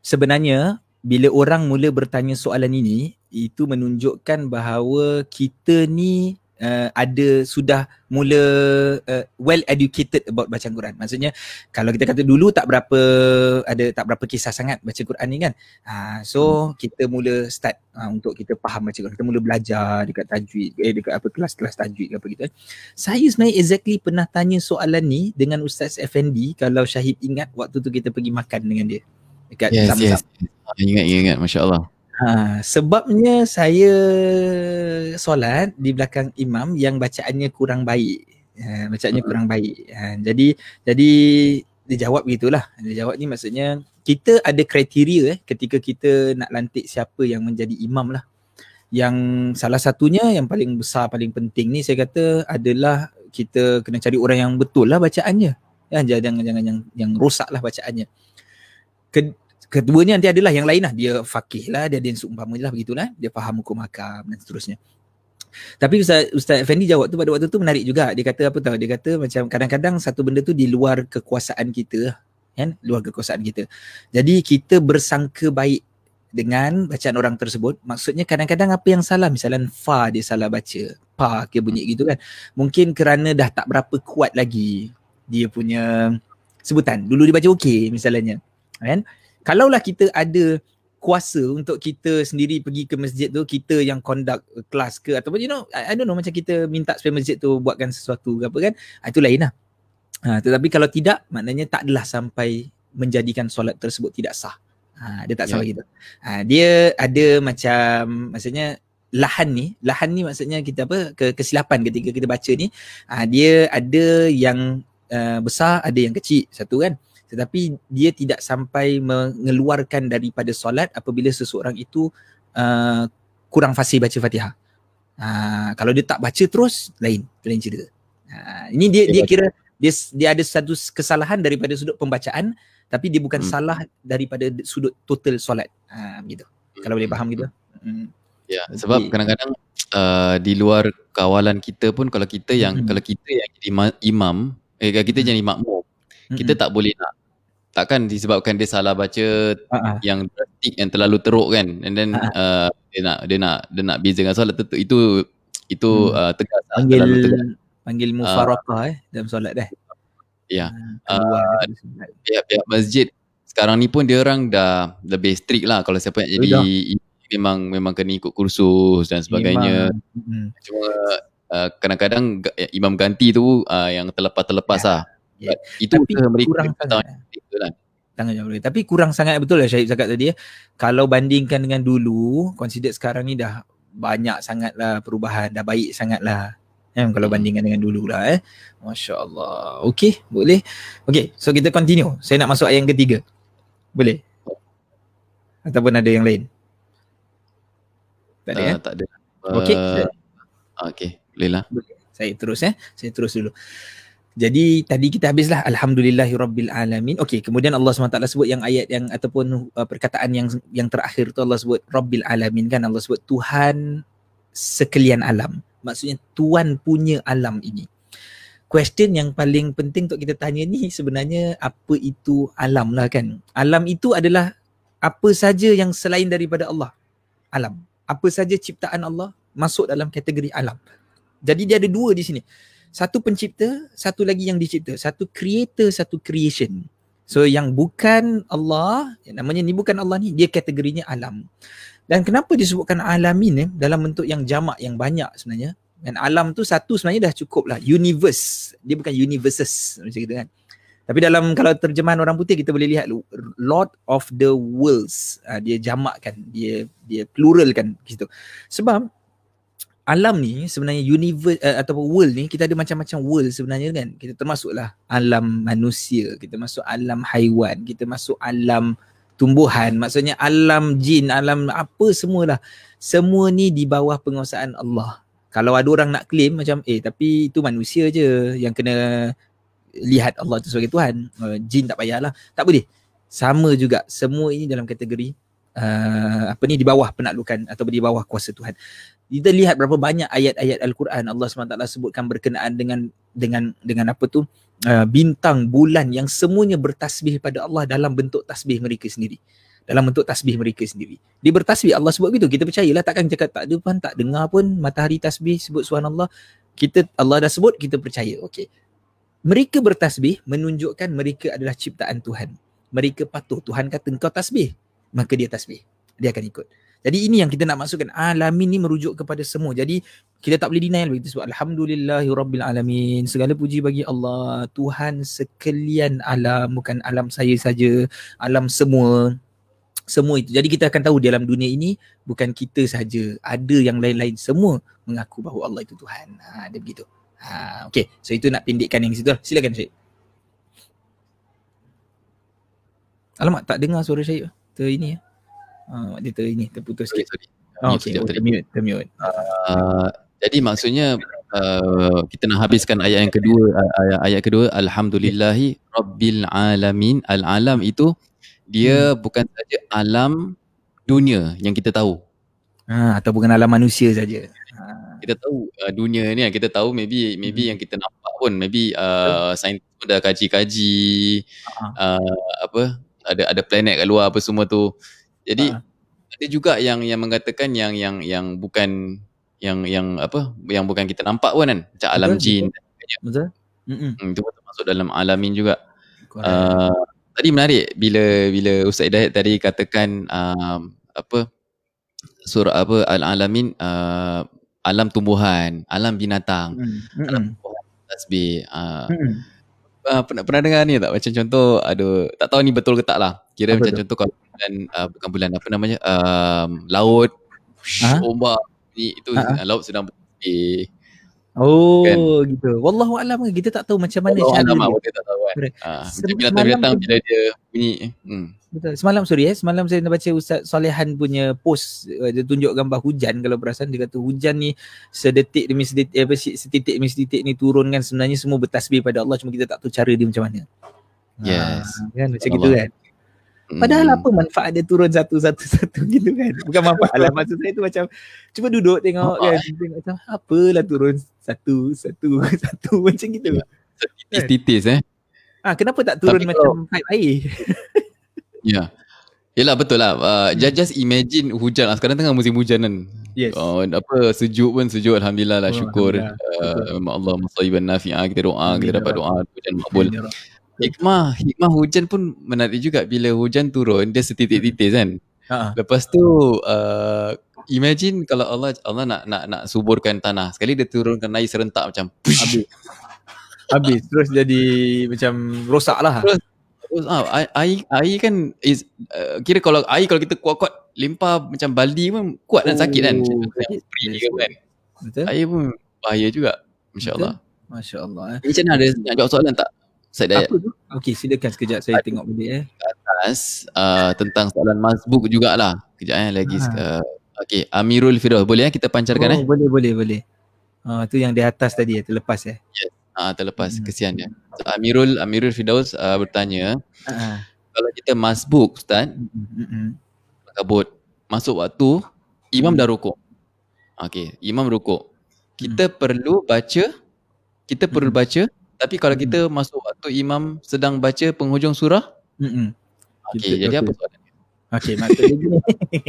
Sebenarnya bila orang mula bertanya soalan ini, itu menunjukkan bahawa kita ni uh, ada sudah mula uh, well educated about baca Quran. Maksudnya kalau kita kata dulu tak berapa ada tak berapa kisah sangat baca Quran ni kan. Uh, so hmm. kita mula start uh, untuk kita faham baca Quran. Kita mula belajar dekat tajwid eh dekat apa kelas-kelas tajwid ke apa gitu. Kan. Saya sebenarnya exactly pernah tanya soalan ni dengan Ustaz Effendi kalau Syahid ingat waktu tu kita pergi makan dengan dia dekat yes, Yes. Ingat ingat masya-Allah. Ha, sebabnya saya solat di belakang imam yang bacaannya kurang baik. Ha, bacaannya kurang baik. Ha, jadi jadi dia jawab gitulah. Dia jawab ni maksudnya kita ada kriteria eh ketika kita nak lantik siapa yang menjadi imam lah. Yang salah satunya yang paling besar paling penting ni saya kata adalah kita kena cari orang yang betul lah bacaannya. Ya, jangan jangan yang yang rosak lah bacaannya. Keduanya nanti adalah yang lain lah. Dia fakih lah, dia yang seumpama lah begitulah. Dia faham hukum hakam dan seterusnya. Tapi Ustaz, Ustaz Effendi jawab tu pada waktu tu menarik juga. Dia kata apa tahu? Dia kata macam kadang-kadang satu benda tu di luar kekuasaan kita. Kan? Luar kekuasaan kita. Jadi kita bersangka baik dengan bacaan orang tersebut. Maksudnya kadang-kadang apa yang salah. Misalnya fa dia salah baca. Pa ke bunyi gitu kan. Mungkin kerana dah tak berapa kuat lagi dia punya sebutan. Dulu dia baca okey misalnya. Kan? Kalaulah kita ada kuasa untuk kita sendiri pergi ke masjid tu kita yang conduct kelas ke ataupun you know I, I don't know macam kita minta supaya masjid tu buatkan sesuatu ke apa kan ah, itu lain lah. Ha, tetapi kalau tidak maknanya tak adalah sampai menjadikan solat tersebut tidak sah. Ha, dia tak yeah. salah gitu ha, dia ada macam maksudnya lahan ni lahan ni maksudnya kita apa ke, kesilapan ketika kita baca ni ha, dia ada yang uh, besar ada yang kecil satu kan tetapi dia tidak sampai mengeluarkan daripada solat apabila seseorang itu uh, kurang fasih baca Fatihah. Uh, kalau dia tak baca terus lain lain cerita. Uh, ini dia dia kira dia dia ada satu kesalahan daripada sudut pembacaan tapi dia bukan hmm. salah daripada sudut total solat. Uh, gitu. Hmm. Kalau boleh faham gitu. Hmm. Ya, sebab okay. kadang-kadang uh, di luar kawalan kita pun kalau kita yang hmm. kalau kita yang jadi imam, eh kita hmm. jadi makmum, hmm. kita tak boleh nak takkan disebabkan dia salah baca uh-huh. yang drastik yang terlalu teruk kan and then uh-huh. uh, dia nak dia nak dia nak bezakan solat tu itu itu hmm. uh, tegas lah, panggil terlalu tegas. panggil mufarakah uh, eh dalam solat dah ya uh, pihak pihak masjid sekarang ni pun dia orang dah lebih strict lah kalau siapa yang jadi memang memang kena ikut kursus dan sebagainya hmm. cuma uh, kadang-kadang imam ganti tu uh, yang terlepas-terlepas ya. lah Yeah. Itu Tapi mereka kurang sangat. Kan? Tangan Tapi kurang sangat betul lah Syahid cakap tadi ya. Kalau bandingkan dengan dulu, consider sekarang ni dah banyak sangat lah perubahan, dah baik sangat lah. Eh, kalau hmm. bandingkan dengan dulu lah eh. Masya Allah. Okay, boleh. Okay, so kita continue. Saya nak masuk ayat yang ketiga. Boleh? Ataupun ada yang lain? Tak ada uh, eh? Tak ada. Okay. Uh, okay, boleh lah. Saya terus eh. Saya terus dulu. Jadi tadi kita habislah alhamdulillahirabbil alamin. Okey, kemudian Allah SWT sebut yang ayat yang ataupun uh, perkataan yang yang terakhir tu Allah sebut rabbil alamin kan Allah sebut Tuhan sekalian alam. Maksudnya tuan punya alam ini. Question yang paling penting untuk kita tanya ni sebenarnya apa itu alam lah kan? Alam itu adalah apa saja yang selain daripada Allah. Alam. Apa saja ciptaan Allah masuk dalam kategori alam. Jadi dia ada dua di sini satu pencipta, satu lagi yang dicipta. Satu creator, satu creation. So yang bukan Allah, yang namanya ni bukan Allah ni, dia kategorinya alam. Dan kenapa disebutkan alamin eh, dalam bentuk yang jamak, yang banyak sebenarnya. Dan alam tu satu sebenarnya dah cukup lah. Universe. Dia bukan universes macam gitu kan. Tapi dalam kalau terjemahan orang putih kita boleh lihat Lord of the Worlds. Uh, dia jamakkan, dia dia pluralkan gitu. Sebab alam ni sebenarnya universe uh, ataupun world ni kita ada macam-macam world sebenarnya kan. Kita termasuklah alam manusia kita masuk alam haiwan kita masuk alam tumbuhan. Maksudnya alam jin alam apa semualah. Semua ni di bawah penguasaan Allah. Kalau ada orang nak claim macam eh tapi itu manusia je yang kena lihat Allah tu sebagai Tuhan. Uh, jin tak payahlah. Tak boleh. Sama juga semua ini dalam kategori uh, apa ni di bawah penaklukan atau di bawah kuasa Tuhan kita lihat berapa banyak ayat-ayat Al-Quran Allah SWT sebutkan berkenaan dengan dengan dengan apa tu? Uh, bintang bulan yang semuanya bertasbih pada Allah dalam bentuk tasbih mereka sendiri. Dalam bentuk tasbih mereka sendiri. Dia bertasbih Allah sebut begitu. Kita percayalah takkan cakap tak ada pun tak dengar pun matahari tasbih sebut subhanallah. Kita Allah dah sebut kita percaya. Okey. Mereka bertasbih menunjukkan mereka adalah ciptaan Tuhan. Mereka patuh. Tuhan kata engkau tasbih. Maka dia tasbih. Dia akan ikut jadi ini yang kita nak masukkan alamin ni merujuk kepada semua. Jadi kita tak boleh deny begitu sebab alhamdulillahirabbil alamin. Segala puji bagi Allah, Tuhan sekalian alam bukan alam saya saja, alam semua. Semua itu. Jadi kita akan tahu dalam dunia ini bukan kita saja, ada yang lain-lain semua mengaku bahawa Allah itu Tuhan. Ha ada begitu. Ha okey. So itu nak pendekkan yang situ. Silakan Syed. Alamak tak dengar suara Syed. Ter ini ya. Uh, dia ter ini terputus sikit. Sorry. Oh, okay, oh, termute, termute. Uh, jadi maksudnya uh, kita nak habiskan ayat yang kedua ayat, ayat kedua alhamdulillahi rabbil alamin al alam itu dia hmm. bukan saja alam dunia yang kita tahu. Ha, atau bukan alam manusia saja. Ha. Kita tahu uh, dunia ni kita tahu maybe maybe hmm. yang kita nampak pun maybe uh, saintis pun dah kaji-kaji uh, apa ada ada planet kat luar apa semua tu. Jadi ha. ada juga yang yang mengatakan yang yang yang bukan yang yang apa yang bukan kita nampak pun kan macam alam betul, jin betul. betul. Hmm, itu termasuk dalam alamin juga. Uh, tadi menarik bila bila Ustaz Hidayat tadi katakan uh, apa surah apa al-alamin uh, alam tumbuhan, alam binatang, hmm. alam tumbuhan, tasbih. Uh, hmm. Uh, pernah pernah dengar ni tak macam contoh ada tak tahu ni betul ke tak lah. Kira apa macam tu? contoh kalau bulan uh, bukan bulan apa namanya um, laut ha? ombak ni itu ha? laut sedang bersih Oh kan? gitu. Wallahu alam kita tak tahu macam mana cara dia. Allah kita tak tahu kan. Ah, bila datang bila dia bunyi. Hmm. Betul. Semalam sorry eh, semalam saya baca Ustaz Solehan punya post uh, dia tunjuk gambar hujan kalau perasan dia kata hujan ni sedetik demi sedetik apa setitik demi setitik ni turun kan sebenarnya semua bertasbih pada Allah cuma kita tak tahu cara dia macam mana. Yes. Ha, kan macam gitu kan. Padahal hmm. apa manfaat dia turun satu-satu-satu gitu kan. Bukan manfaat lah. Maksud saya tu macam cuba duduk tengok oh, kan. Tengok macam apalah turun satu, satu, satu macam gitu. Titis-titis eh. Ah, kenapa tak turun Tapi macam pipe air? ya. Yelah betul lah. Uh, just, just imagine hujan lah. Sekarang tengah musim hujan kan. Yes. Uh, apa sejuk pun sejuk Alhamdulillah lah oh, syukur. Alhamdulillah. Uh, Allah masa'iban nafi'ah. Kita doa, kita dapat doa. Hujan makbul. Hikmah, hikmah hujan pun menarik juga bila hujan turun dia setitik-titik kan. Ha. Lepas tu uh, imagine kalau Allah Allah nak nak nak suburkan tanah. Sekali dia turunkan air serentak macam habis. habis terus jadi macam rosak lah. Terus, terus ah, air, air kan is, uh, kira kalau air kalau kita kuat-kuat limpah macam baldi pun kuat dan sakit kan. Oh, sakit. kan. Betul. Air pun bahaya juga. Masya-Allah. Masya-Allah eh. Macam mana ada nak jawab soalan tak? Saya Apa tu? Okey, silakan sekejap saya tengok balik eh. Atas uh, tentang soalan masbuk jugalah. Kejap eh lagi. Ha. Uh, Okey, Amirul Firdaus. Boleh eh kita pancarkan oh, eh? Boleh, boleh, boleh. Ah uh, tu yang di atas tadi ya, terlepas ya. Yes. Ah uh, terlepas. Hmm. Kesian dia. So, Amirul Amirul Firdaus uh, bertanya, uh-huh. kalau kita masbuk Ustaz, uh-huh. kabut masuk waktu imam dah rukuk. Okey, imam rukuk. Kita uh-huh. perlu baca kita perlu baca tapi kalau kita hmm. masuk waktu imam sedang baca penghujung surah, hmm. Okey, jadi apa soalan? Okey, maksudnya gini.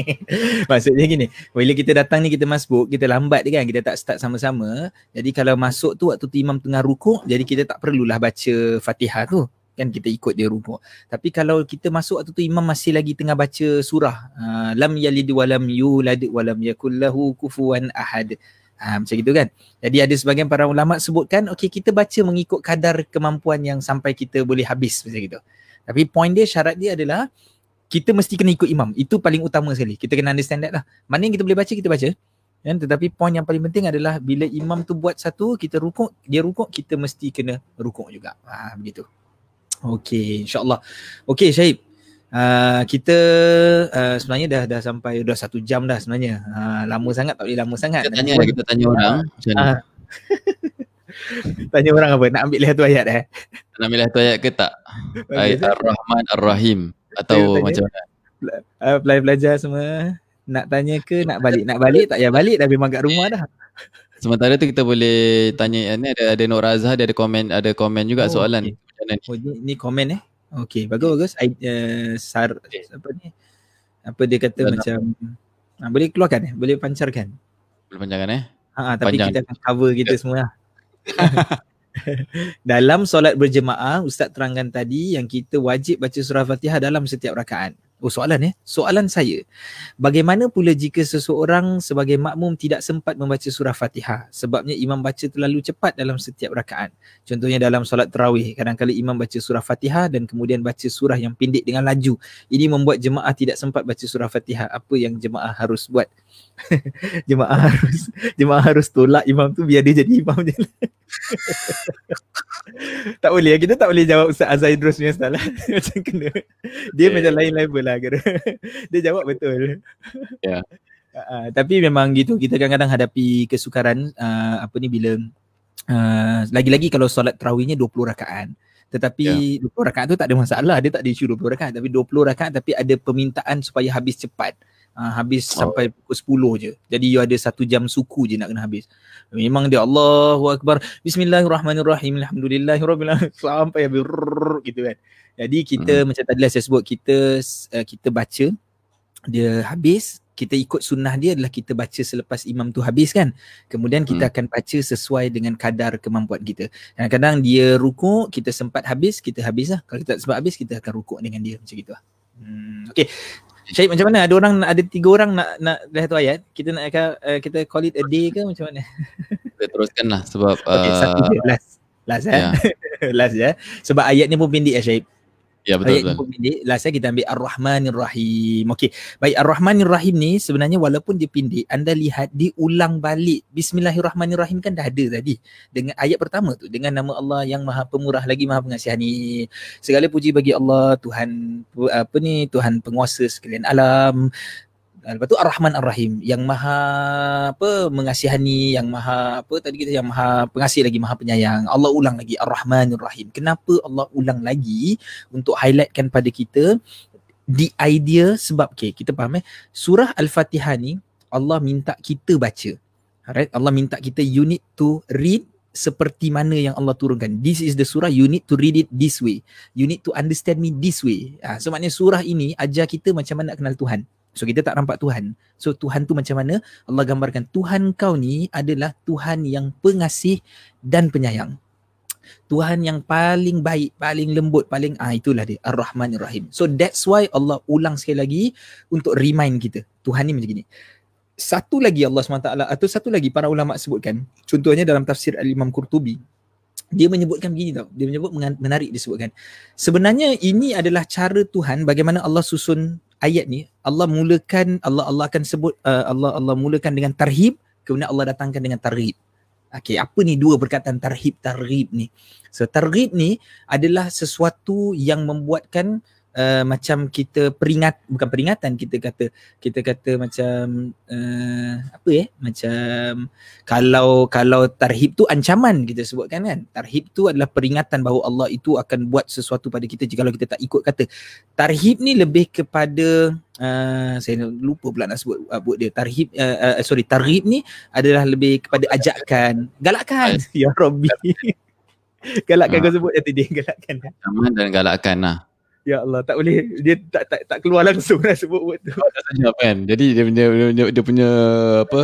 maksudnya gini. Bila kita datang ni kita masbuk, kita lambat kan, kita tak start sama-sama. Jadi kalau masuk tu waktu tu imam tengah rukuk, jadi kita tak perlulah baca Fatihah tu. Kan kita ikut dia rukuk. Tapi kalau kita masuk waktu tu imam masih lagi tengah baca surah, uh, lam yalid wa lam yulad wa lam yakul lahu kufuwan ahad. Ha, macam gitu kan. Jadi ada sebagian para ulama sebutkan okey kita baca mengikut kadar kemampuan yang sampai kita boleh habis macam gitu. Tapi point dia syarat dia adalah kita mesti kena ikut imam. Itu paling utama sekali. Kita kena understand that lah. Mana yang kita boleh baca kita baca. Kan? Tetapi point yang paling penting adalah bila imam tu buat satu kita rukuk, dia rukuk kita mesti kena rukuk juga. Ha begitu. Okey, insya-Allah. Okey Syahib. Uh, kita uh, sebenarnya dah dah sampai dah satu jam dah sebenarnya. Uh, lama sangat tak boleh lama sangat. Kita tanya, kita tanya orang. Uh, tanya orang apa? Nak ambil lihat tu ayat eh? Nak ambil lihat tu ayat ke tak? Okay, ayat Ar-Rahman Ar-Rahim atau macam mana? Uh, belajar semua nak tanya ke nak balik nak balik tak ya balik dah memang kat rumah dah. Sementara tu kita boleh tanya ni ada ada Nur Azhar dia ada komen ada komen juga oh, soalan. Okay. Oh, ni, ni komen eh? Okay, bagus bagus. I, uh, sar okay. apa ni? Apa dia kata Betul macam ha, boleh keluarkan eh? Boleh pancarkan. Boleh pancarkan eh? Ha, tapi Panjang. kita akan cover kita semua lah. dalam solat berjemaah, Ustaz terangkan tadi yang kita wajib baca surah Fatihah dalam setiap rakaat. Oh soalan eh. Soalan saya. Bagaimana pula jika seseorang sebagai makmum tidak sempat membaca surah Fatihah sebabnya imam baca terlalu cepat dalam setiap rakaat. Contohnya dalam solat tarawih, kadang-kadang imam baca surah Fatihah dan kemudian baca surah yang pendek dengan laju. Ini membuat jemaah tidak sempat baca surah Fatihah. Apa yang jemaah harus buat? jemaah harus jemaah harus tolak imam tu biar dia jadi imam je. tak boleh kita tak boleh jawab Ustaz Azaidrus punya style lah. macam kena dia yeah. macam lain level lah kira. dia jawab betul ya yeah. uh, tapi memang gitu kita kadang-kadang hadapi kesukaran uh, apa ni bila uh, lagi-lagi kalau solat tarawihnya 20 rakaat tetapi yeah. 20 rakaat tu tak ada masalah dia tak ada isu 20 rakaat tapi 20 rakaat tapi ada permintaan supaya habis cepat uh, habis oh. sampai pukul 10 je. Jadi you ada satu jam suku je nak kena habis. Memang dia Allahu Akbar. Bismillahirrahmanirrahim. Alhamdulillahirabbil sampai habis gitu kan. Jadi kita hmm. macam tadi lah saya sebut kita uh, kita baca dia habis kita ikut sunnah dia adalah kita baca selepas imam tu habis kan. Kemudian kita hmm. akan baca sesuai dengan kadar kemampuan kita. Kadang-kadang dia rukuk, kita sempat habis, kita habis lah. Kalau kita tak sempat habis, kita akan rukuk dengan dia macam gitu lah. Hmm. Okay, Syahid macam mana? Ada orang ada tiga orang nak nak dah tu ayat. Kita nak uh, kita call it a day ke macam mana? Kita teruskanlah sebab okay, uh, satu last. Last eh. Yeah. last ya. Sebab ayat ni pun pendek ya Syahid. Ya betul Ayat betul. Pendek, last kita ambil Ar-Rahmanir Rahim. Okey. Baik Ar-Rahmanir Rahim ni sebenarnya walaupun dia pendek, anda lihat diulang balik. Bismillahirrahmanirrahim kan dah ada tadi. Dengan ayat pertama tu dengan nama Allah yang Maha Pemurah lagi Maha Pengasihani. Segala puji bagi Allah Tuhan apa ni Tuhan penguasa sekalian alam. Lepas tu Ar-Rahman Ar-Rahim yang maha apa mengasihani yang maha apa tadi kita yang maha pengasih lagi maha penyayang. Allah ulang lagi Ar-Rahman Ar-Rahim. Kenapa Allah ulang lagi untuk highlightkan pada kita the idea sebab okay, kita faham eh surah al-fatihah ni Allah minta kita baca alright Allah minta kita you need to read seperti mana yang Allah turunkan. This is the surah you need to read it this way. You need to understand me this way. Ha, so maknanya surah ini ajar kita macam mana nak kenal Tuhan. So kita tak nampak Tuhan. So Tuhan tu macam mana? Allah gambarkan Tuhan kau ni adalah Tuhan yang pengasih dan penyayang. Tuhan yang paling baik, paling lembut, paling ah itulah dia Ar-Rahman Ar-Rahim. So that's why Allah ulang sekali lagi untuk remind kita. Tuhan ni macam gini satu lagi Allah SWT atau satu lagi para ulama sebutkan contohnya dalam tafsir Al-Imam Qurtubi dia menyebutkan begini tau dia menyebut menarik disebutkan sebenarnya ini adalah cara Tuhan bagaimana Allah susun ayat ni Allah mulakan Allah Allah akan sebut uh, Allah Allah mulakan dengan tarhib kemudian Allah datangkan dengan tarhib Okey, apa ni dua perkataan tarhib tarhib ni? So tarhib ni adalah sesuatu yang membuatkan uh, macam kita peringat bukan peringatan kita kata kita kata macam uh, apa ya macam kalau kalau tarhib tu ancaman kita sebutkan kan? Tarhib tu adalah peringatan bahawa Allah itu akan buat sesuatu pada kita jika kita tak ikut kata. Tarhib ni lebih kepada uh, saya lupa pula nak sebut uh, buat dia. Tarhib uh, uh, sorry tarhib ni adalah lebih kepada ajakan galakkan. Ya rabbi. Galakkan. Ha. kau sebut tadi dia galakkan ancaman dan galakkan lah Ya Allah tak boleh dia tak tak tak keluar langsung lah sebut word tu. Tak senyap kan. Jadi dia punya dia punya, dia punya apa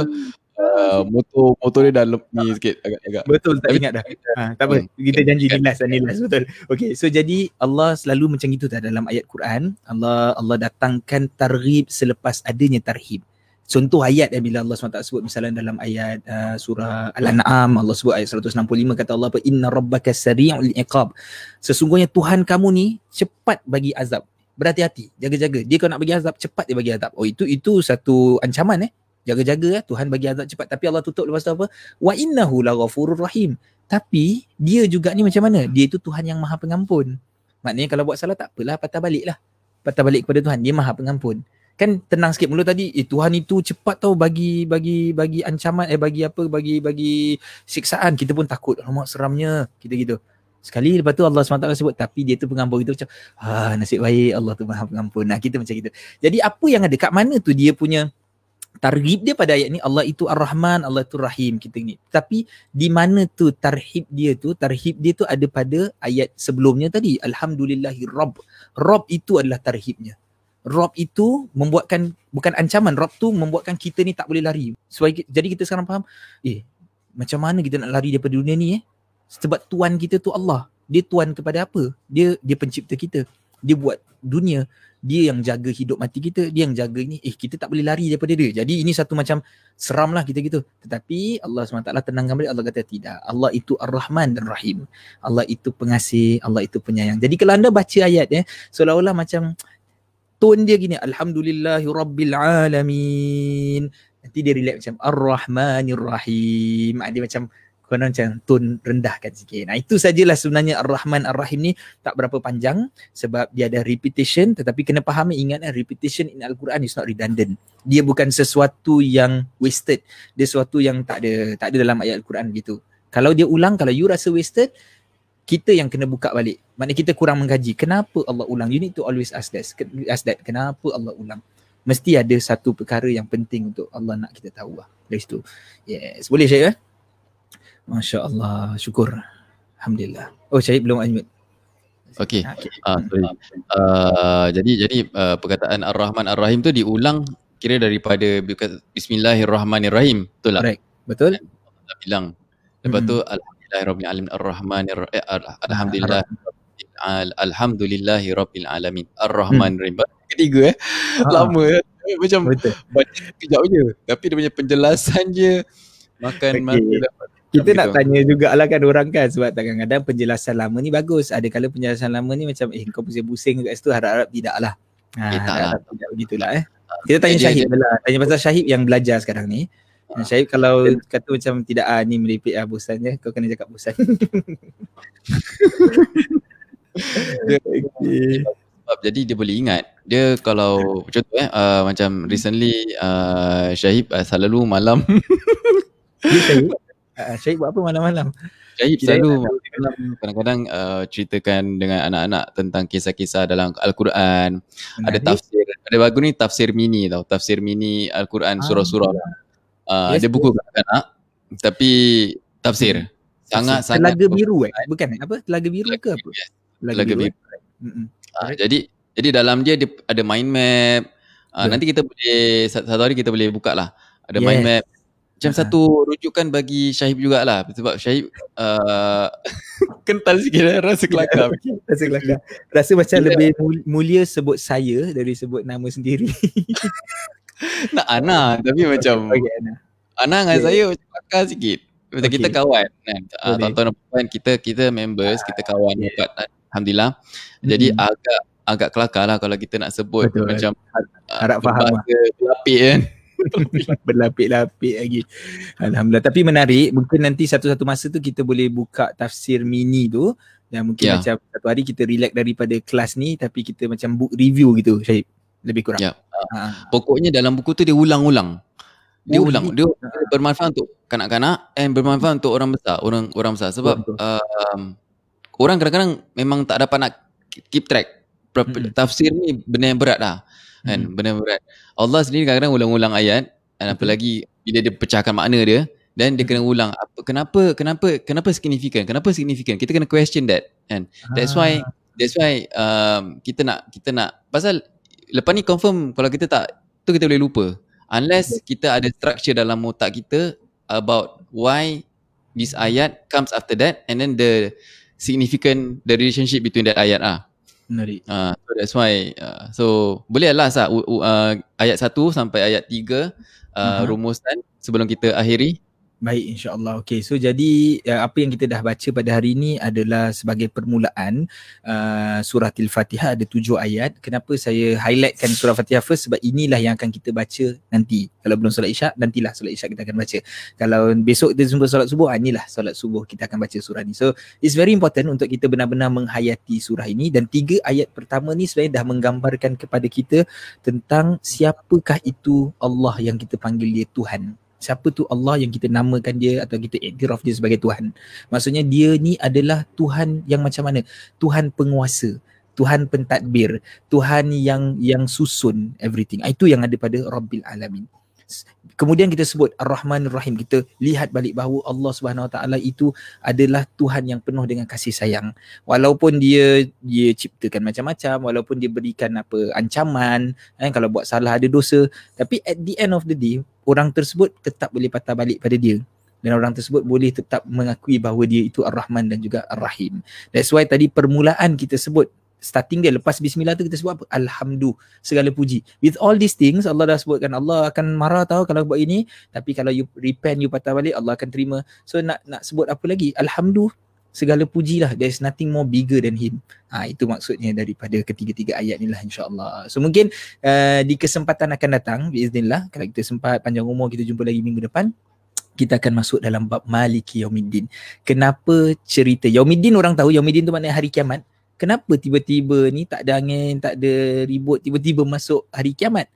uh, motor motor dia dah ni sikit agak-agak. Betul tak ingat dah. Ha, tak apa. Hmm. Kita janji ni last ni last betul. Okay so jadi Allah selalu macam itu tak dalam ayat Quran. Allah Allah datangkan targhib selepas adanya tarhib contoh ayat yang bila Allah SWT sebut misalnya dalam ayat uh, surah Al-An'am Allah sebut ayat 165 kata Allah apa? Inna rabbaka sari'ul iqab. Sesungguhnya Tuhan kamu ni cepat bagi azab. Berhati-hati jaga-jaga. Dia kalau nak bagi azab cepat dia bagi azab. Oh itu itu satu ancaman eh. Jaga-jaga eh. Tuhan bagi azab cepat. Tapi Allah tutup lepas tu apa? Wa innahu laghafurur rahim. Tapi dia juga ni macam mana? Dia itu Tuhan yang maha pengampun. Maknanya kalau buat salah tak apalah patah balik lah patah balik kepada Tuhan. Dia maha pengampun kan tenang sikit mula tadi eh Tuhan itu cepat tau bagi bagi bagi ancaman eh bagi apa bagi bagi siksaan. Kita pun takut alamak seramnya kita gitu. Sekali lepas tu Allah SWT sebut tapi dia tu pengampun itu macam ah nasib baik Allah tu Maha pengampun. Nah kita macam gitu. Jadi apa yang ada kat mana tu dia punya tarhib dia pada ayat ni? Allah itu Ar-Rahman Allah itu Rahim kita ni. Tapi di mana tu tarhib dia tu? Tarhib dia tu ada pada ayat sebelumnya tadi alhamdulillahi rabb rabb itu adalah tarhibnya Rob itu membuatkan bukan ancaman Rob tu membuatkan kita ni tak boleh lari. Supaya jadi kita sekarang faham eh macam mana kita nak lari daripada dunia ni eh? Sebab tuan kita tu Allah. Dia tuan kepada apa? Dia dia pencipta kita. Dia buat dunia. Dia yang jaga hidup mati kita. Dia yang jaga ini eh kita tak boleh lari daripada dia. Jadi ini satu macam seram lah kita gitu. Tetapi Allah SWT tenangkan balik. Allah kata tidak. Allah itu Ar-Rahman dan Rahim. Allah itu pengasih. Allah itu penyayang. Jadi kalau anda baca ayat ya seolah-olah macam tone dia gini alhamdulillahi rabbil alamin. Nanti dia relax macam ar-rahmanir rahim dia macam kena macam tone rendahkan sikit. Nah itu sajalah sebenarnya ar-rahman ar-rahim ni tak berapa panjang sebab dia ada repetition. Tetapi kena fahami ingat eh, repetition in al-Quran is not redundant. Dia bukan sesuatu yang wasted. Dia sesuatu yang tak ada tak ada dalam ayat al-Quran gitu. Kalau dia ulang kalau you rasa wasted kita yang kena buka balik. Maknanya kita kurang mengkaji. Kenapa Allah ulang? You need to always ask that. Ask that. Kenapa Allah ulang? Mesti ada satu perkara yang penting untuk Allah nak kita tahu lah. Dari situ. Yes. Boleh Syed eh? Masya Allah. Syukur. Alhamdulillah. Oh Syed belum unmute. Okay. okay. Uh, uh, jadi jadi uh, perkataan Ar-Rahman Ar-Rahim tu diulang kira daripada Bismillahirrahmanirrahim. Betul tak? Correct. Betul. Allah bilang. Lepas hmm. tu Alhamdulillah Alamin Alhamdulillahi Rabbil Alamin Ar-Rahman hmm. Ketiga eh ha. Lama eh Macam Betul. Baca kejap je Tapi dia punya penjelasan je Makan okay. masa kita nak tanya jugalah kan orang kan sebab kadang-kadang penjelasan lama ni bagus. Ada kala penjelasan lama ni macam eh kau pusing-pusing kat situ harap-harap tidak lah. Ha, eh, tak lah. Tidak begitulah eh. Kita tanya Syahid lah. Tanya pasal Syahid yang belajar sekarang ni. Ha. Syahid kalau kata macam tidak ah ni meripik ah bosannya kau kena cakap bosan. dia, okay. sebab jadi dia boleh ingat. Dia kalau contoh eh uh, macam recently uh, Syahid uh, selalu malam Syahid uh, Syahid buat apa malam-malam? Syahib selalu kadang-kadang uh, ceritakan dengan anak-anak tentang kisah-kisah dalam Al-Quran. Menarik. Ada tafsir. Ada bagus ni tafsir mini tau. Tafsir mini Al-Quran surah-surah. Uh, yes, ada buku kanak-kanak tapi tafsir. Sangat-sangat. Telaga biru eh? Bukan eh? Apa? Telaga biru ke apa? Yes. Telaga, Telaga biru. biru. Uh, jadi jadi dalam dia, dia ada mind map. Uh, nanti kita boleh satu hari kita boleh buka lah. Ada yes. mind map macam uh satu rujukan bagi Syahib jugalah sebab Syahib uh, kental sikit lah, rasa kelakar. rasa kelakar. Rasa macam yeah. lebih mulia sebut saya dari sebut nama sendiri. Nak Ana tapi macam okay, Ana. Ana dengan yeah. saya macam kelakar sikit. Macam okay. kita kawan kan. Uh, tuan-tuan dan kita kita members, kita kawan yeah. buat alhamdulillah. Jadi hmm. agak agak kelakar lah kalau kita nak sebut Betul, macam harap uh, faham lah. Lapik kan. berlapik-lapik lagi. Alhamdulillah. Tapi menarik, mungkin nanti satu-satu masa tu kita boleh buka tafsir mini tu dan mungkin yeah. macam satu hari kita relax daripada kelas ni tapi kita macam book review gitu Syahid. Lebih kurang. Ya. Ha. Pokoknya dalam buku tu dia ulang-ulang. Dia oh, ulang. Dia ha. bermanfaat untuk kanak-kanak and bermanfaat untuk orang besar, orang orang besar sebab um, orang kadang-kadang memang tak dapat nak keep track. Hmm. Tafsir ni benda yang berat lah kan hmm. benda berat Allah sendiri kadang-kadang ulang-ulang ayat dan apalagi bila dia pecahkan makna dia dan dia kena ulang apa kenapa kenapa kenapa signifikan kenapa signifikan kita kena question that kan that's why ah. that's why um, kita nak kita nak pasal lepas ni confirm kalau kita tak tu kita boleh lupa unless kita ada structure dalam otak kita about why this ayat comes after that and then the significant the relationship between that ayat ah Menarik. Uh, so that's why uh, so boleh lah sah uh, ayat 1 sampai ayat 3 uh, uh-huh. rumusan sebelum kita akhiri. Baik insya-Allah. Okey. So jadi uh, apa yang kita dah baca pada hari ini adalah sebagai permulaan uh, surah Al-Fatihah ada tujuh ayat. Kenapa saya highlightkan surah Fatihah first sebab inilah yang akan kita baca nanti. Kalau belum solat Isyak nantilah solat Isyak kita akan baca. Kalau besok kita jumpa solat subuh, ah, inilah solat subuh kita akan baca surah ni. So it's very important untuk kita benar-benar menghayati surah ini dan tiga ayat pertama ni sebenarnya dah menggambarkan kepada kita tentang siapakah itu Allah yang kita panggil dia Tuhan siapa tu Allah yang kita namakan dia atau kita iktiraf dia sebagai Tuhan. Maksudnya dia ni adalah Tuhan yang macam mana? Tuhan penguasa, Tuhan pentadbir, Tuhan yang yang susun everything. Ah, itu yang ada pada Rabbil Alamin. Kemudian kita sebut Ar-Rahman Ar-Rahim. Kita lihat balik bahawa Allah Subhanahu Wa Taala itu adalah Tuhan yang penuh dengan kasih sayang. Walaupun dia dia ciptakan macam-macam, walaupun dia berikan apa ancaman, eh, kalau buat salah ada dosa, tapi at the end of the day, orang tersebut tetap boleh patah balik pada dia dan orang tersebut boleh tetap mengakui bahawa dia itu Ar-Rahman dan juga Ar-Rahim. That's why tadi permulaan kita sebut starting dia lepas bismillah tu kita sebut apa? Alhamdulillah segala puji. With all these things Allah dah sebutkan Allah akan marah tahu kalau buat ini. Tapi kalau you repent you patah balik Allah akan terima. So nak nak sebut apa lagi? Alhamdulillah segala puji lah there's nothing more bigger than him. Ha, itu maksudnya daripada ketiga-tiga ayat ni lah insyaAllah. So mungkin uh, di kesempatan akan datang biiznillah kalau kita sempat panjang umur kita jumpa lagi minggu depan kita akan masuk dalam bab Maliki Yaumiddin. Kenapa cerita? Yaumiddin orang tahu Yaumiddin tu maknanya hari kiamat kenapa tiba-tiba ni tak ada angin, tak ada ribut, tiba-tiba masuk hari kiamat?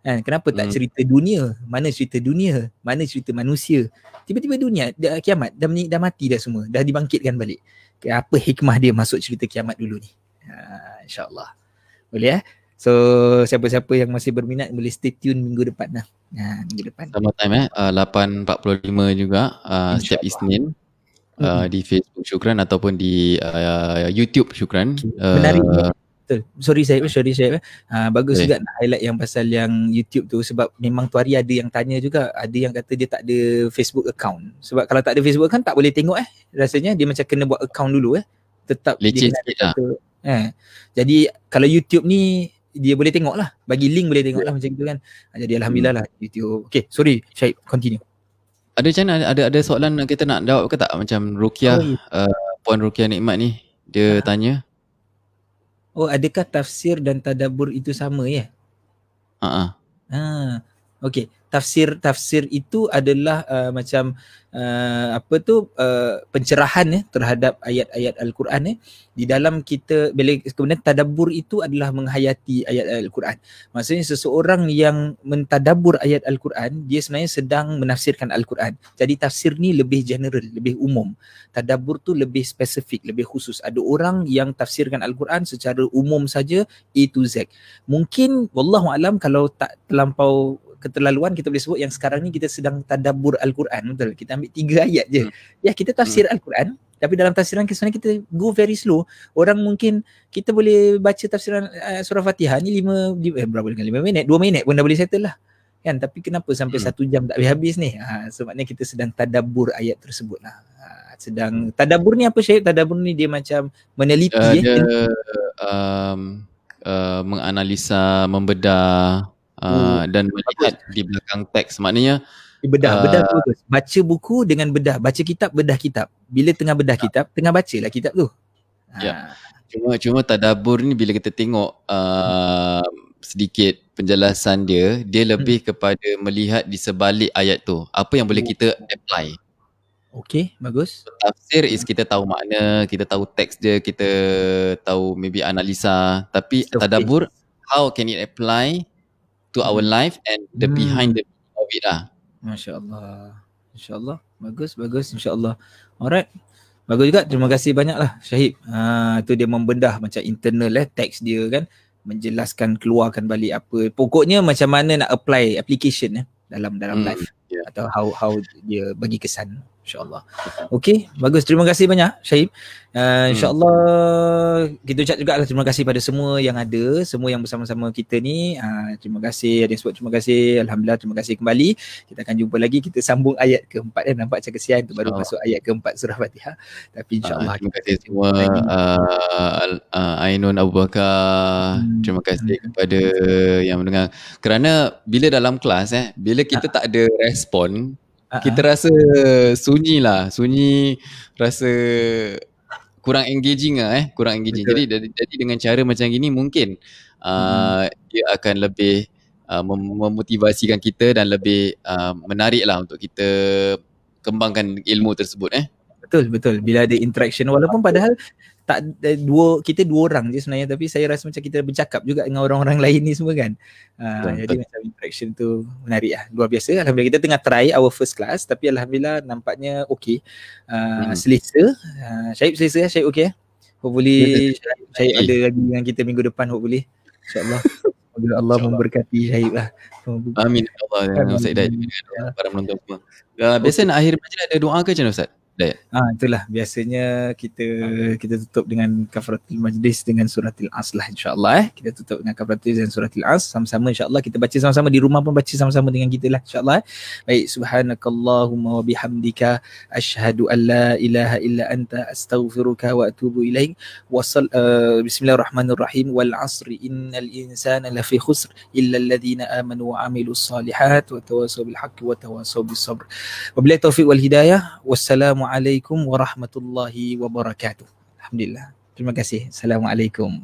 Kan? Kenapa tak hmm. cerita dunia? Mana cerita dunia? Mana cerita manusia? Tiba-tiba dunia, dah kiamat, dah, dah mati dah semua, dah dibangkitkan balik. Apa hikmah dia masuk cerita kiamat dulu ni? Ha, InsyaAllah. Boleh ya? So siapa-siapa yang masih berminat boleh stay tune minggu depan lah. Ha, minggu depan. Sama time eh, uh, 8.45 juga uh, setiap Isnin uh, di Facebook Syukran ataupun di uh, YouTube Syukran. Menarik. Uh, Betul. Sorry saya, sorry saya. Uh, bagus okay. juga nak highlight yang pasal yang YouTube tu sebab memang tu hari ada yang tanya juga, ada yang kata dia tak ada Facebook account. Sebab kalau tak ada Facebook account tak boleh tengok eh. Rasanya dia macam kena buat account dulu eh. Tetap Leceh sikit lah. Eh. Jadi kalau YouTube ni dia boleh tengok lah. Bagi link boleh tengok lah macam tu kan. Jadi Alhamdulillah hmm. lah YouTube. Okay, sorry Syahid, continue ada macam mana ada ada soalan kita nak jawab ke tak macam Rukia oh, iya. uh, puan Rukia Nikmat ni dia ha. tanya Oh adakah tafsir dan tadabbur itu sama ya? Ha. Ha. Okey, tafsir tafsir itu adalah uh, macam uh, apa tu uh, pencerahan ya terhadap ayat-ayat al-Quran ya. Di dalam kita bila kemudian tadabbur itu adalah menghayati ayat al-Quran. Maksudnya seseorang yang mentadabbur ayat al-Quran dia sebenarnya sedang menafsirkan al-Quran. Jadi tafsir ni lebih general, lebih umum. Tadabbur tu lebih spesifik, lebih khusus. Ada orang yang tafsirkan al-Quran secara umum saja A to Z. Mungkin wallahu alam kalau tak terlampau keterlaluan kita boleh sebut yang sekarang ni kita sedang tadabbur al-Quran betul? Kita ambil tiga ayat je. Hmm. ya kita tafsir hmm. al-Quran tapi dalam tafsiran kita kita go very slow. Orang mungkin kita boleh baca tafsiran uh, surah Fatihah ni lima, lima eh, berapa dengan lima minit? Dua minit pun dah boleh settle lah. Kan? Tapi kenapa sampai hmm. satu jam tak habis-habis ni? Ha, sebabnya kita sedang tadabbur ayat tersebut lah. Ha, sedang tadabbur ni apa Syed? Tadabbur ni dia macam meneliti uh, dia, eh. um, uh, menganalisa membedah uh, dan melihat di belakang teks. Maknanya bedah uh, bedah tu baca buku dengan bedah. Baca kitab bedah kitab. Bila tengah bedah kitab tengah bacalah kitab tu. Ya. Uh. cuma cuma tadabbur ni bila kita tengok uh, sedikit penjelasan dia dia lebih hmm. kepada melihat di sebalik ayat tu. Apa yang boleh kita apply. Okay, bagus. Tafsir is kita tahu makna, kita tahu teks dia, kita tahu maybe analisa. Tapi tadabur, how can it apply to our hmm. life and the hmm. behind the of it lah. Masya Allah. Masya Allah. Bagus, bagus. Insya Allah. Alright. Bagus juga. Terima kasih banyak lah Syahid. Ha, tu dia membendah macam internal eh, teks dia kan. Menjelaskan, keluarkan balik apa. Pokoknya macam mana nak apply application eh, dalam dalam hmm. life. Yeah. Atau how how dia bagi kesan insyaallah. Okey, bagus. Terima kasih banyak Syahib. Uh, insyaallah kita ucap juga lah terima kasih pada semua yang ada, semua yang bersama-sama kita ni. Uh, terima kasih ada yang sebut terima kasih. Alhamdulillah terima kasih kembali. Kita akan jumpa lagi kita sambung ayat keempat dan nampak macam kesian tu baru masuk ayat keempat surah Fatihah. Tapi insyaallah uh, terima kasih semua uh, uh, Ainun Abu Bakar. Hmm. Terima kasih hmm. kepada yang mendengar. Kerana bila dalam kelas eh, bila kita uh. tak ada respon uh-huh. kita rasa sunyi lah. Sunyi rasa kurang engaging lah eh. Kurang engaging. Betul. jadi jadi dengan cara macam gini mungkin uh, hmm. dia akan lebih uh, mem- memotivasikan kita dan lebih uh, menarik lah untuk kita kembangkan ilmu tersebut eh. Betul betul. Bila ada interaction. Walaupun padahal tak dua kita dua orang je sebenarnya tapi saya rasa macam kita bercakap juga dengan orang-orang lain ni semua kan. Uh, jadi macam interaction tu menarik lah. Luar biasa. Alhamdulillah kita tengah try our first class tapi alhamdulillah nampaknya okey. Uh, hmm. selesa. Uh, Syahib selesa ya? Syahib okey ya? Hopefully Syahib ada lagi dengan kita minggu depan hopefully. InsyaAllah. Semoga Allah memberkati Syahib lah. Amin. Allah dan Ustaz Hidayat para penonton semua. Uh, biasa nak akhir majlis ada doa ke macam Ustaz? Ah itulah. Biasanya kita kita tutup dengan kafaratul majlis dengan suratil as lah insyaallah eh. Kita tutup dengan kafaratul dengan suratil as. Sama-sama insyaallah kita baca sama-sama di rumah pun baca sama-sama dengan kita lah insyaallah eh. baik subhanakallahumma wa bihamdika asyhadu an la ilaha illa anta astaghfiruka wa atubu ilaik. Wa uh, bismillahirrahmanirrahim. Wal asri innal insana lafi khusr illa alladhina amanu wa amilus salihat wa tawassaw bil haqqi wa tawassaw bis sabr. Wa billahi taufiq wal hidayah. Wassalamu Assalamualaikum warahmatullahi wabarakatuh. Alhamdulillah. Terima kasih. Assalamualaikum.